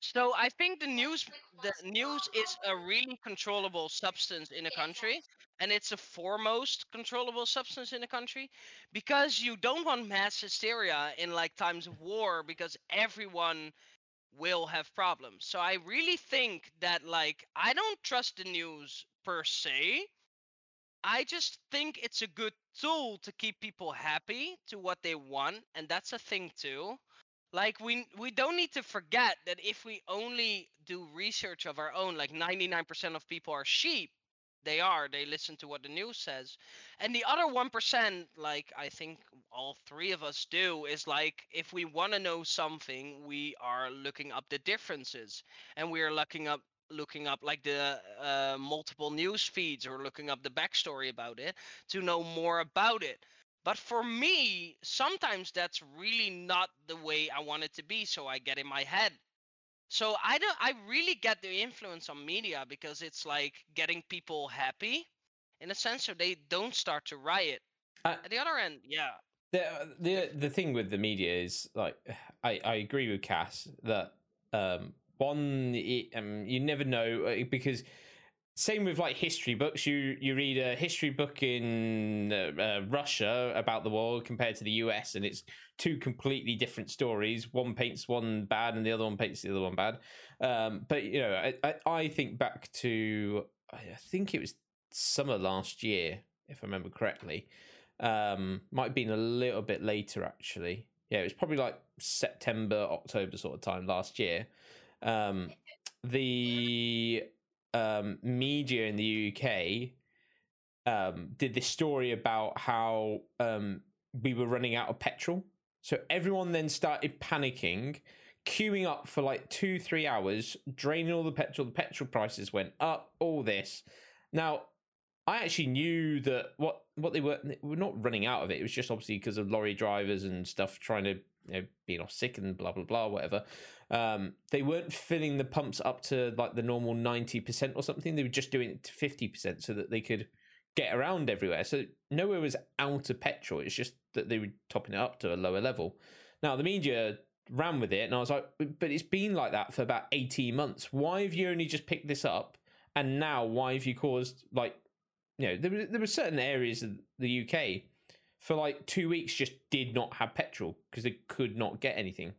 So I think the news the news is a really controllable substance in a country and it's a foremost controllable substance in a country because you don't want mass hysteria in like times of war because everyone will have problems. So I really think that like I don't trust the news per se. I just think it's a good tool to keep people happy to what they want and that's a thing too. Like we we don't need to forget that if we only do research of our own like 99% of people are sheep they are they listen to what the news says and the other 1% like i think all three of us do is like if we want to know something we are looking up the differences and we are looking up looking up like the uh, multiple news feeds or looking up the backstory about it to know more about it but for me sometimes that's really not the way i want it to be so i get in my head so I don't I really get the influence on media because it's like getting people happy in a sense so they don't start to riot. Uh, At the other end, yeah. the the the thing with the media is like *sighs* I I agree with Cass that um one it, um you never know uh, because same with like history books. You you read a history book in uh, uh, Russia about the war compared to the US and it's two completely different stories. One paints one bad and the other one paints the other one bad. Um but you know I I, I think back to I think it was summer last year if I remember correctly. Um might have been a little bit later actually. Yeah it was probably like september october sort of time last year um the um media in the uk um did this story about how um we were running out of petrol so everyone then started panicking queuing up for like two three hours draining all the petrol the petrol prices went up all this now I actually knew that what what they were they were not running out of it. It was just obviously because of lorry drivers and stuff trying to you know being off sick and blah blah blah whatever. Um, they weren't filling the pumps up to like the normal ninety percent or something. They were just doing it to fifty percent so that they could get around everywhere. So nowhere was out of petrol. It's just that they were topping it up to a lower level. Now the media ran with it, and I was like, but it's been like that for about eighteen months. Why have you only just picked this up? And now, why have you caused like you know, there were there were certain areas of the UK for like two weeks just did not have petrol because they could not get anything.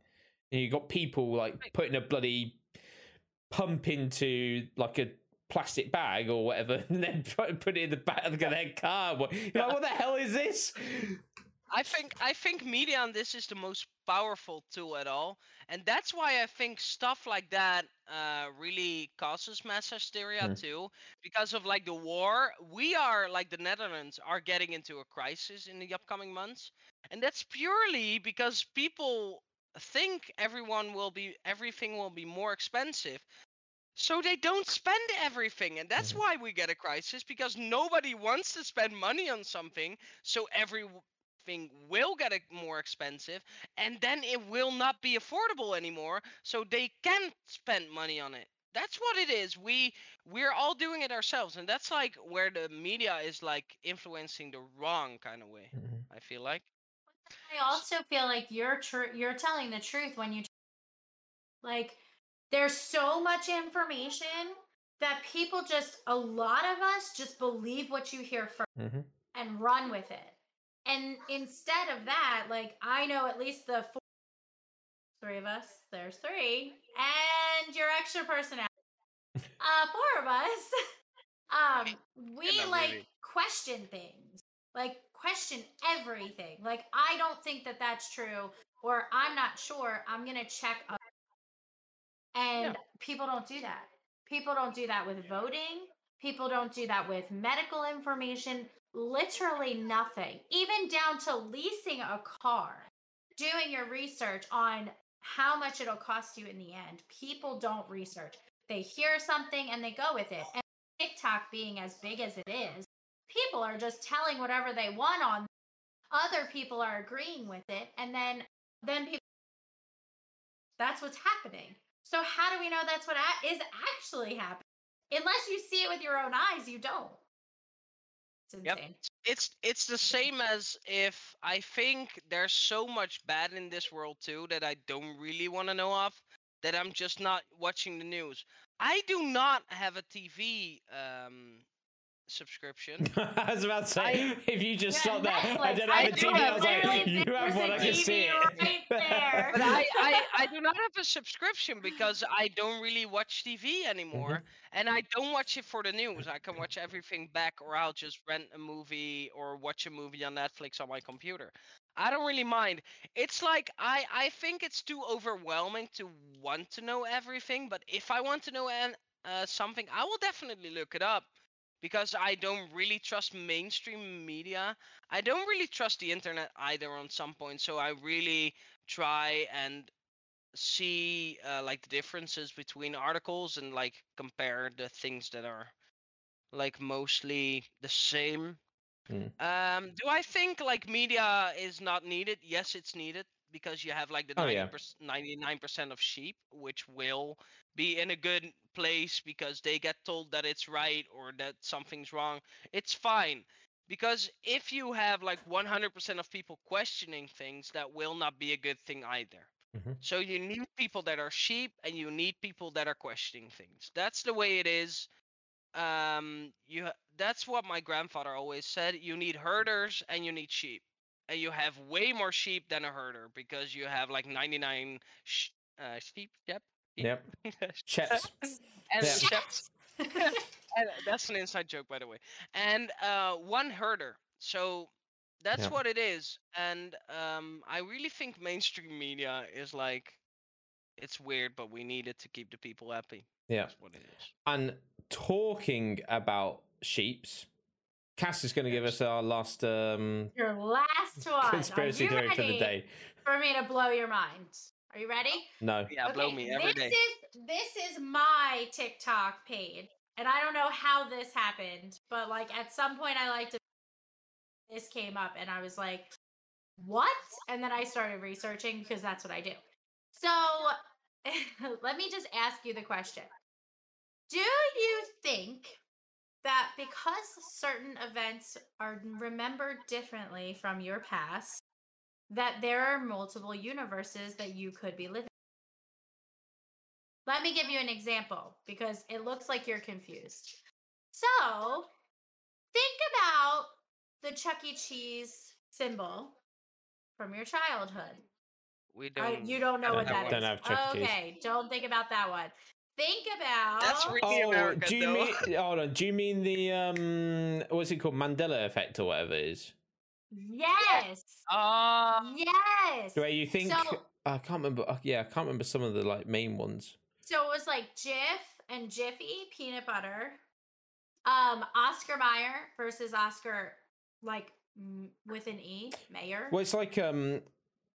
And you got people like putting a bloody pump into like a plastic bag or whatever, *laughs* and then put it in the back of their car. What- like, what the *laughs* hell is this? I think I think media on this is the most powerful tool at all, and that's why I think stuff like that uh, really causes mass hysteria Hmm. too. Because of like the war, we are like the Netherlands are getting into a crisis in the upcoming months, and that's purely because people think everyone will be everything will be more expensive. So they don't spend everything, and that's Mhm. why we get a crisis because nobody wants to spend money on something. So everything will get more expensive and then it will not be affordable anymore so they can't spend money on it that's what it is we we're all doing it ourselves and that's like where the media is like influencing the wrong kind of way i feel like I also feel like you're true. You're telling the truth when you like. There's so much information that people just a lot of us just believe what you hear first Mhm. and run with it. And instead of that, like I know at least the four, three of us. There's three, and your extra personality. *laughs* uh, four of us. *laughs* um, we like really. question things, like question everything. Like I don't think that that's true, or I'm not sure. I'm gonna check. Up. And people don't do that. People don't do that with voting. People don't do that with medical information. Literally nothing. Even down to leasing a car, doing your research on how much it'll cost you in the end. People don't research. They hear something and they go with it. And TikTok being as big as it is, people are just telling whatever they want on. Other people are agreeing with it, and then then people. That's what's happening. So how do we know that's what a- is actually happening? Unless you see it with your own eyes, you don't. It's Yep. insane. it's it's the same as if i think there's so much bad in this world too that i don't really want to know of that I'm just not watching the news. I do not have a TV um, subscription. *laughs* I was about to say, I- if you just Yeah, stopped there, I Netflix. don't have a do TV. I have was like, you have one, I can see TV it. right *laughs* there. but I, I, I do not have a subscription because I don't really watch TV anymore. And I don't watch it for the news. I can watch everything back, or I'll just rent a movie or watch a movie on Netflix on my computer. I don't really mind. It's like I, I think it's too overwhelming to want to know everything. But if I want to know an, uh, something, I will definitely look it up because I don't really trust mainstream media. I don't really trust the internet either on some point. So I really try and see uh, like the differences between articles and like compare the things that are like mostly the same. Mm. Um, do I think like media is not needed? Yes, it's needed because you have like the Oh, yeah. 99 percent of sheep, which will be in a good place because they get told that it's right or that something's wrong. It's fine because if you have like 100% of people questioning things, that will not be a good thing either. Mhm. So you need people that are sheep and you need people that are questioning things. That's the way it is. Um, you ha- that's what my grandfather always said. You need herders and you need sheep, and you have way more sheep than a herder because you have like 99 sh- uh, sheep. Yep. *laughs* Yep. Sheps. *laughs* and Yeah. sheps. and that's an inside joke, by the way. And uh, one herder. So that's Yeah. what it is. And um, I really think mainstream media is like, it's weird, but we need it to keep the people happy. Yeah. That's what it is. And talking about sheeps, Cass is going to give us our last um, Your last one. conspiracy Are you theory for the day. For me to blow your mind. Are you ready? No. Yeah, blow me every this day. is this is my TikTok page, and I don't know how this happened, but like at some point I like to this came up, and I was like, "What?" And then I started researching because that's what I do. So *laughs* let me just ask you the question: Do you think that because certain events are remembered differently from your past, that there are multiple universes that you could be living? Let me give you an example because it looks like you're confused. So, think about the Chuck E. Cheese symbol from your childhood. We don't. you don't know I what don't that have is. Don't have Chuck E. Cheese. okay, don't think about that one. Think about That's really Oh, American, do you though. mean? Hold on. Do you mean the um? What's it called? Mandela effect or whatever it is? yes, Ah, yes. Where you think? So- I can't remember. uh, Yeah, I can't remember some of the like main ones. So it was like Jif and Jiffy peanut butter. Um, Oscar Mayer versus Oscar, like m- with an E, Mayer. Well, it's like um,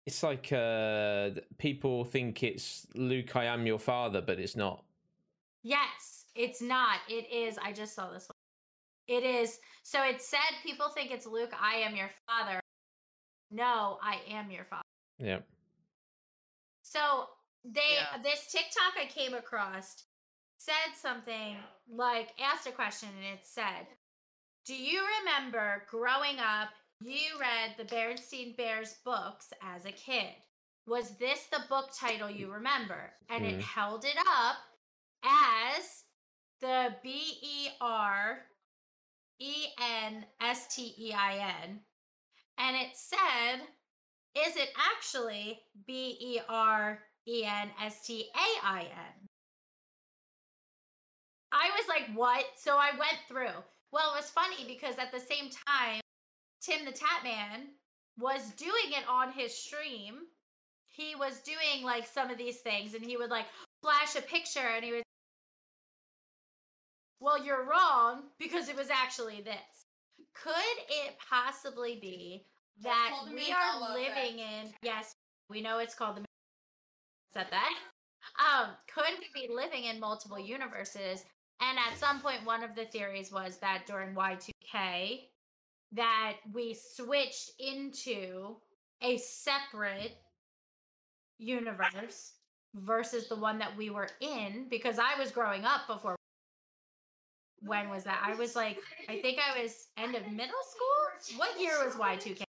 it's like uh, people think it's Luke. I am your father, but it's not. Yes, it's not. It is. I just saw this one. It is. So it said people think it's Luke. I am your father. No, I am your father. Yeah. So they Yeah. this TikTok I came across said something like asked a question and it said, "Do you remember growing up you read the Berenstein Bears books as a kid? Was this the book title you remember?" And it Hmm. held it up as the B E R E N S T E I N and it said is it actually B E R E N S T A I N? I was like, what? So I went through. Well, it was funny because at the same time, Tim the Tatman was doing it on his stream. He was doing like some of these things and he would like flash a picture and he was, well, you're wrong because it was actually this. Could it possibly be that we are living in yes we know it's called the said that. Um could we be living in multiple universes? And at some point one of the theories was that during y2k that we switched into a separate universe versus the one that we were in because i was growing up before when was that i was like i think i was end of middle school what year was y2k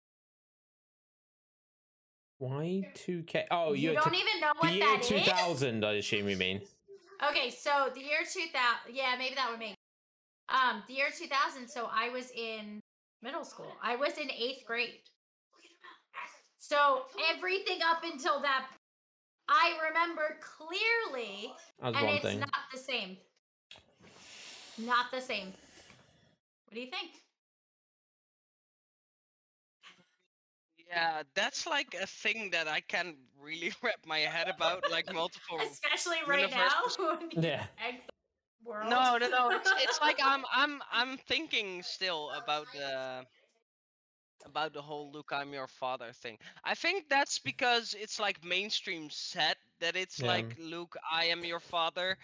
Y2K. Oh, you don't t- even know the what year that is. 2000, I assume you mean. Okay, so the year 2000, yeah, maybe that would make um the year 2000, so I was in middle school. I was in 8th grade. So everything up until that I remember clearly and it's thing. not the same. Not the same. What do you think? Yeah, that's like a thing that I can't really *laughs* wrap my head about, like multiple. Especially right now. universes. *laughs* when the Yeah. world. No, no, no. It's, it's like *laughs* I'm I'm I'm thinking still about the about the whole "Luke, I'm your father" thing. I think that's because it's like mainstream set that it's Yeah. like Luke, I am your father.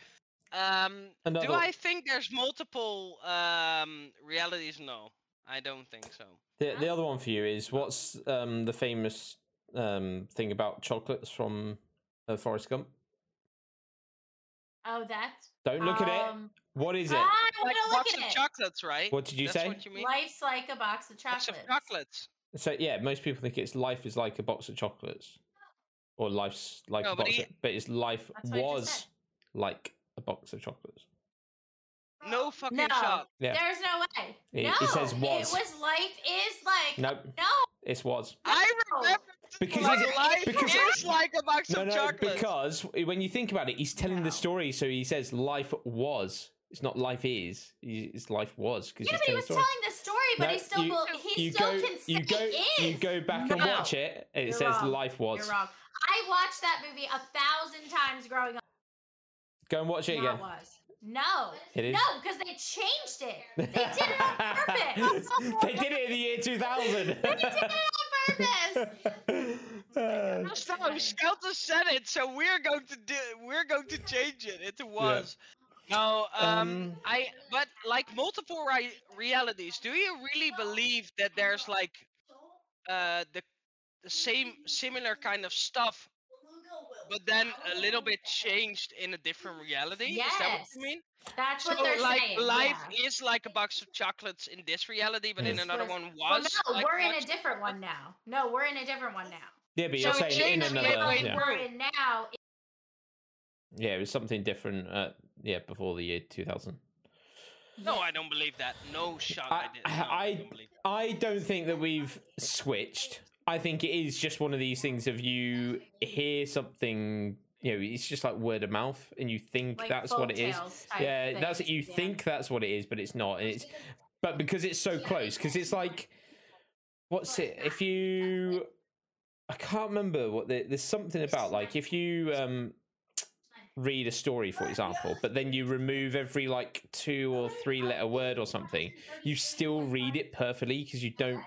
Um, do I think there's multiple um realities? No, I don't think so. The, the other one for you is what's um, the famous um, thing about chocolates from uh, Forrest Gump? Oh, that. Don't look at it. um, What is it? I want Like to a look box at of it. chocolates, right? What did you That's say? What you mean? Life's like a box of Box chocolates. of chocolates. So yeah, most people think it's life is like a box of chocolates, or life's like No, a but box. he- of, but it's life That's what I just was said. like a box of chocolates. No *gasps* fucking No, shot. Yeah. there's no way. It- no, it says was. It was life is like. Nope, No, it's was. I No. remember Because like, it's- life because- is like a box No, of no, chocolates. because when you think about it, he's telling No. the story, so he says life was. It's not life is. he- It's life was because yeah, he's but he telling was the story. telling the story, but No, he still you- bel- he you still go, can say you go, is. you go back and watch it. and It You're says wrong. life was. You're wrong. I watched that movie a thousand times growing up. Go and watch it Not again. was. No. It is. No, because they changed it. They did it on *laughs* purpose. they did it in the year 2000. They did it on purpose. *laughs* Uh, Just no, Skelter said it, so we're going to do. We're going to change it. It was. No, um, Um, I. But like multiple ri- realities. Do you really believe that there's like, uh, the, the same similar kind of stuff, but then a little bit changed in a different reality? Is that what Yes. you mean? That's So what they're like saying. life yeah. is like a box of chocolates in this reality, but in Yes. another Was- one Well, was. no, like we're in a different one now. No, we're in a different one now. yeah, but So you're it saying in changed another. midway Yeah. We're in now. yeah, it was something different. Uh, yeah, before the year 2000. No, I don't believe that. No shot. I- I, I- I don't. I don't think that we've switched. I think it is just one of these things of you hear something, you know, it's just like word of mouth, and you think Like that's what it is. Yeah, that's things, you yeah. think that's what it is, but it's not. And it's but because it's so close, because it's like, what's it? If you, I can't remember what the, there's something about like if you um read a story, for example, but then you remove every like two or three letter word or something, you still read it perfectly because you don't.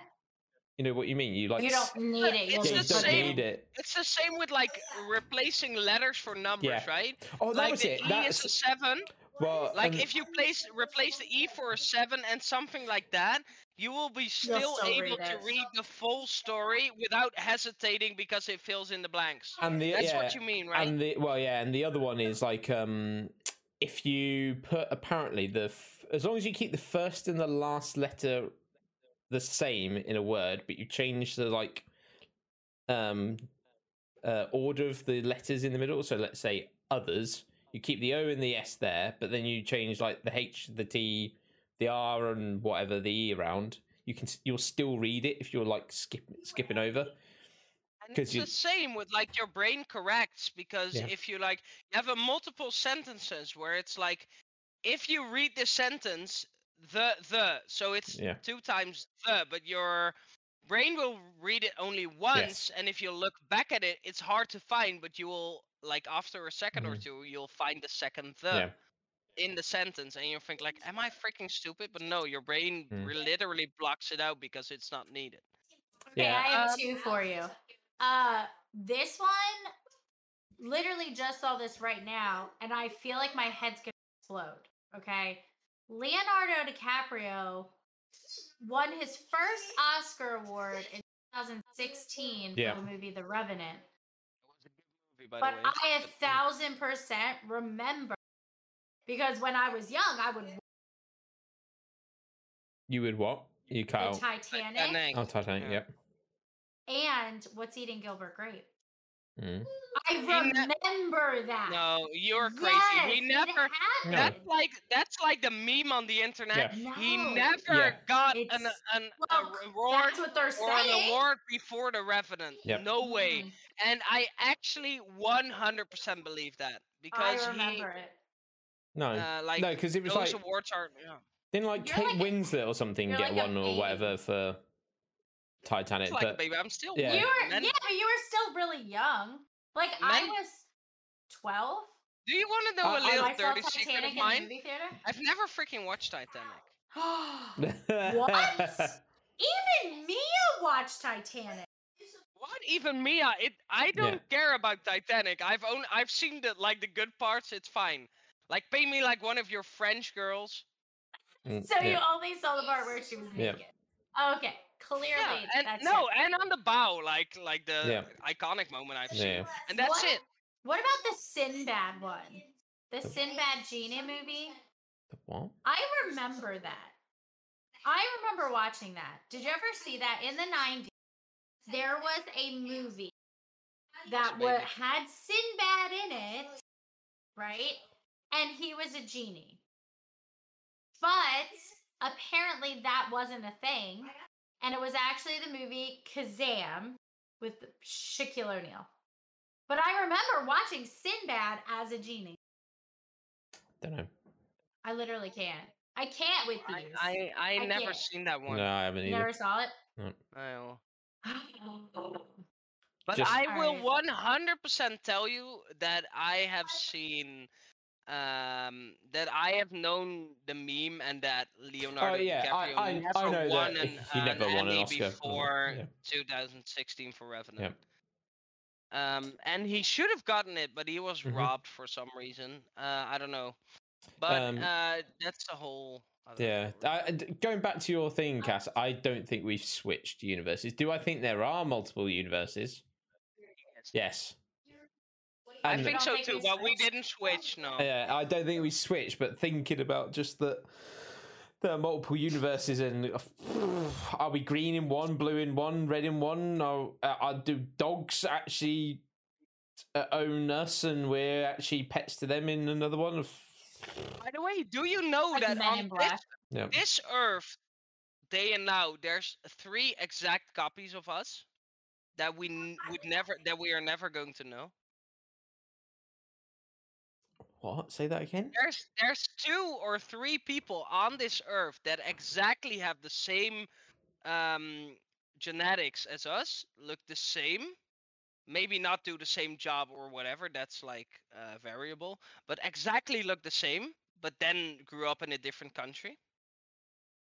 You know what you mean? You like You don't need it. It's yeah, You'll you the don't same- need it. It's the same with like replacing letters for numbers, Yeah. right? Oh, that like was the it. E is That's a seven. well, Like um, if you place replace the E for a seven and something like that, you will be still, still able read to read the full story without hesitating because it fills in the blanks. and the That's yeah, what you mean, right? And the well, yeah, and the other one is like um, if you put apparently the f- as long as you keep the first and the last letter the same in a word, but you change the like um uh, order of the letters in the middle. So let's say others, you keep the O and the S there, but then you change like the H, the T, the R, and whatever the E around. You can you'll still read it if you're like skip, skipping over. And it's you- the same with like your brain corrects because Yeah. if you like you have a multiple sentences where it's like if you read the sentence the the so it's Yeah. two times the but your brain will read it only once and if you look back at it it's hard to find but you will like after a 2nd or Mhm. two you'll find the second the yeah. in the sentence and you think like am i freaking stupid but no your brain Mm. literally blocks it out because it's not needed Okay, Yeah. I have Um, two for you. Uh, this one, literally just saw this right now, and I feel like my head's gonna explode. Okay, Leonardo DiCaprio won his first Oscar award in 2016 Yeah. for the movie The Revenant. it was a good movie by But the way I a thousand percent remember because when I was young, I would You would what? You the cut. Titanic. Titanic. Oh, Titanic. Yep. and What's Eating Gilbert Grape. Mm. I remember that. No, you're crazy. Yes, we never. happened. That's like that's like the meme on the internet. Yeah. He No. never Yeah. got an It's- an Well, a reward That's what they're or an award before the Revenant. Yep. No way. Mm, And I actually 100% believe that because I he, remember it. No, uh, like no, because it was those like awards are. Yeah. didn't like You're Kate like a- Winslet or something get like one or baby. whatever for Titanic. Like, but baby, I'm still. Yeah. You were, Men- yeah, but you were still really young. Like I was twelve. Do you want to know a little I saw dirty secret Titanic of in the mine? movie theater. I've never freaking watched Titanic. *gasps* What? *laughs* Even Mia watched Titanic. What even Mia? It I don't care about Titanic. I've own I've seen the like the good parts. It's fine. Like pay me like one of your French girls. *laughs* Mm, So you yeah. only saw the part where she was Yeah. naked. Okay, clearly Yeah, and that's no, it. and on the bow, like like the Yeah. iconic moment I've seen, Yeah. and that's What? it. What about the Sinbad one? The Sinbad genie movie? The What? I remember that. I remember watching that. Did you ever see that in the 90s? There was a movie that Yes, wa- baby. had Sinbad in it, right? And he was a genie. But apparently that wasn't a thing. And it was actually the movie Kazam with Shaquille O'Neal. But I remember watching Sinbad as a genie. Don't know. I literally can't. I can't with I these. I, I, I never can't. seen that one. No, I haven't either. never saw it? I know. *laughs* But Just- I will 100% tell you that I have seen um that I have known the meme and that Leonardo Oh, yeah, I- DiCaprio I- never I know that won an, he never an won an Oscar. Before yeah. 2016 for Revenant. Um, and he should have gotten it, but he was Mhm. robbed for some reason. Uh, I don't know. But Um, uh, that's the whole. Yeah. story. I, d- going back to your thing, Cass, I don't think we've switched universes. Do I think there are multiple universes? Yes. I think so too, we but we didn't switch. No. Yeah, I don't think we switched, but thinking about just that there are multiple universes and *sighs* are we green in one, blue in one, red in one? Or uh, uh, do dogs actually uh, own us and we're actually pets to them in another one? By the way, do you know Like that on this, Yeah. this Earth, day and now, there's three exact copies of us that we n- would never, that we are never going to know. What? Say that again? There's there's two or three people on this Earth that exactly have the same um, genetics as us, look the same. Maybe not do the same job or whatever. That's like uh, variable, but exactly look the same. But then grew up in a different country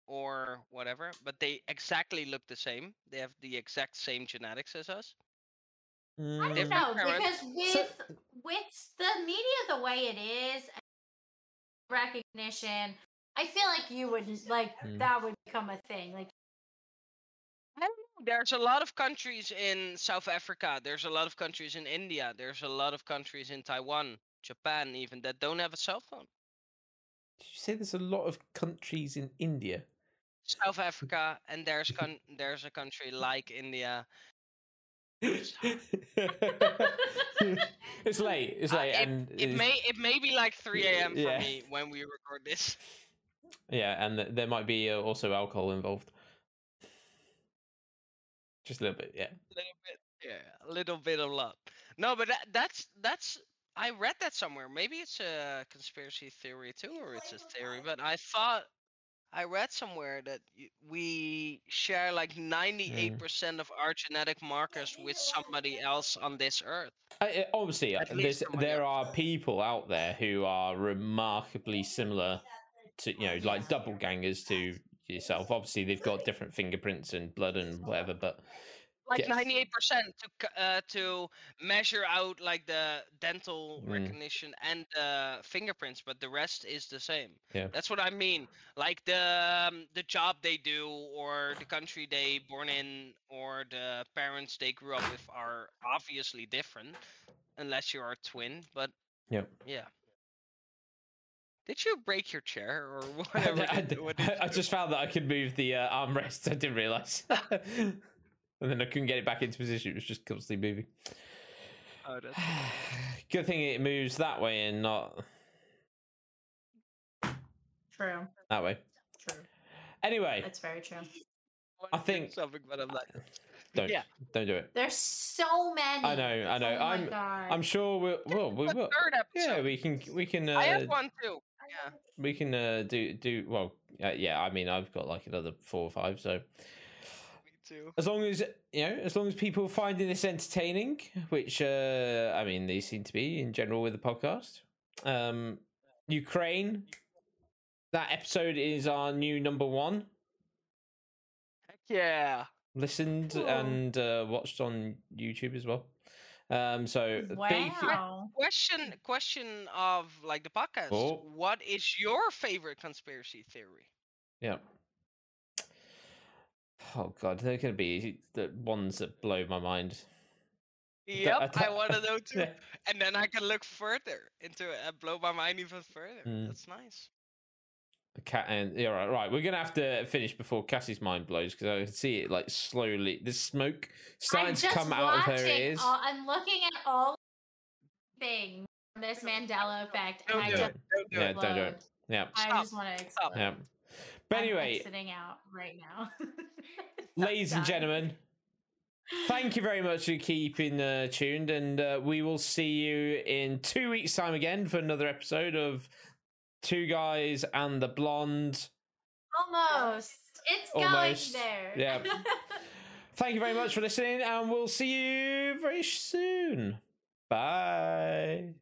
or whatever. But they exactly look the same. They have the exact same genetics as us. I Mm, don't know parents. because with with the media the way it is, recognition. I feel like you would like Mm. that would become a thing. Like I don't know, There's a lot of countries in South Africa. There's a lot of countries in India. There's a lot of countries in Taiwan, Japan, even that don't have a cell phone. Did you say there's a lot of countries in India? South *laughs* Africa, and there's con- there's a country *laughs* like India. *laughs* it's late. It's Uh, late, it, and it may it may be like 3 a.m. for Yeah. me when we record this. yeah, and th- there might be uh, also alcohol involved. Just a little bit, yeah. a little bit, yeah, a little bit of lot. No, but that, that's that's I read that somewhere. Maybe it's a conspiracy theory too, or it's a theory. But I thought I read somewhere that we share like ninety-eight percent of our genetic markers with somebody else on this earth. I, I- obviously, uh, At least there's, somebody there else. are people out there who are remarkably similar to, you know, like double gangers to yourself. Obviously, they've got different fingerprints and blood and whatever, but Like Yes. ninety-eight percent to uh, to measure out like the dental Mm. recognition and the fingerprints, but the rest is the same. Yeah. That's what I mean. Like the um, the job they do, or the country they born in, or the parents they grew up with are obviously different, unless you are a twin. But yeah yeah. Did you break your chair or *laughs* *laughs* whatever? I, I- I you- just found that I could move the uh, armrest. I didn't realize. *laughs* and then I couldn't get it back into position. It was just constantly moving. Oh, that's *sighs* Good thing it moves that way and not True. that way. True. Anyway, That's very true. I think- something, but I'm like, *sighs* don't Yeah. don't do it. There's so many. I know, I know. Oh I'm God. I'm sure we'll well we will. third episode. Yeah, we can we can I uh, have one too. Yeah. we can uh, do do well. Uh, yeah, I mean I've got like another four or five. So Me too. as long as you know, as long as people are finding this entertaining, which uh, I mean they seem to be in general with the podcast. Um, Ukraine. That episode is our new number one. Heck yeah. Listened Cool. and uh, watched on YouTube as well. Um, so big- Wow. Question question of like the podcast. Oh. What is your favorite conspiracy theory? Yeah. Oh god, they're going to be the ones that blow my mind. Yep, I, don't- want to know too. Yeah. *laughs* And then I can look further into it and blow my mind even further. Mm. That's nice. The cat and yeah, right, right. We're gonna have to finish before Cassie's mind blows because I can see it like slowly. The smoke starting to come out of her ears. all- I'm looking at all things from this Mandela effect, and Don't I do just it. Don't do Yeah, it. don't do it. explode. Yeah, I Stop. just want to yeah. But anyway, exiting out right now. *laughs* ladies and gentlemen, thank you very much for keeping uh, tuned, and uh, we will see you in two weeks' time again for another episode of Two Guys and the Blonde. Almost. It's Almost. going there. Yeah. *laughs* Thank you very much for listening, and we'll see you very soon. Bye.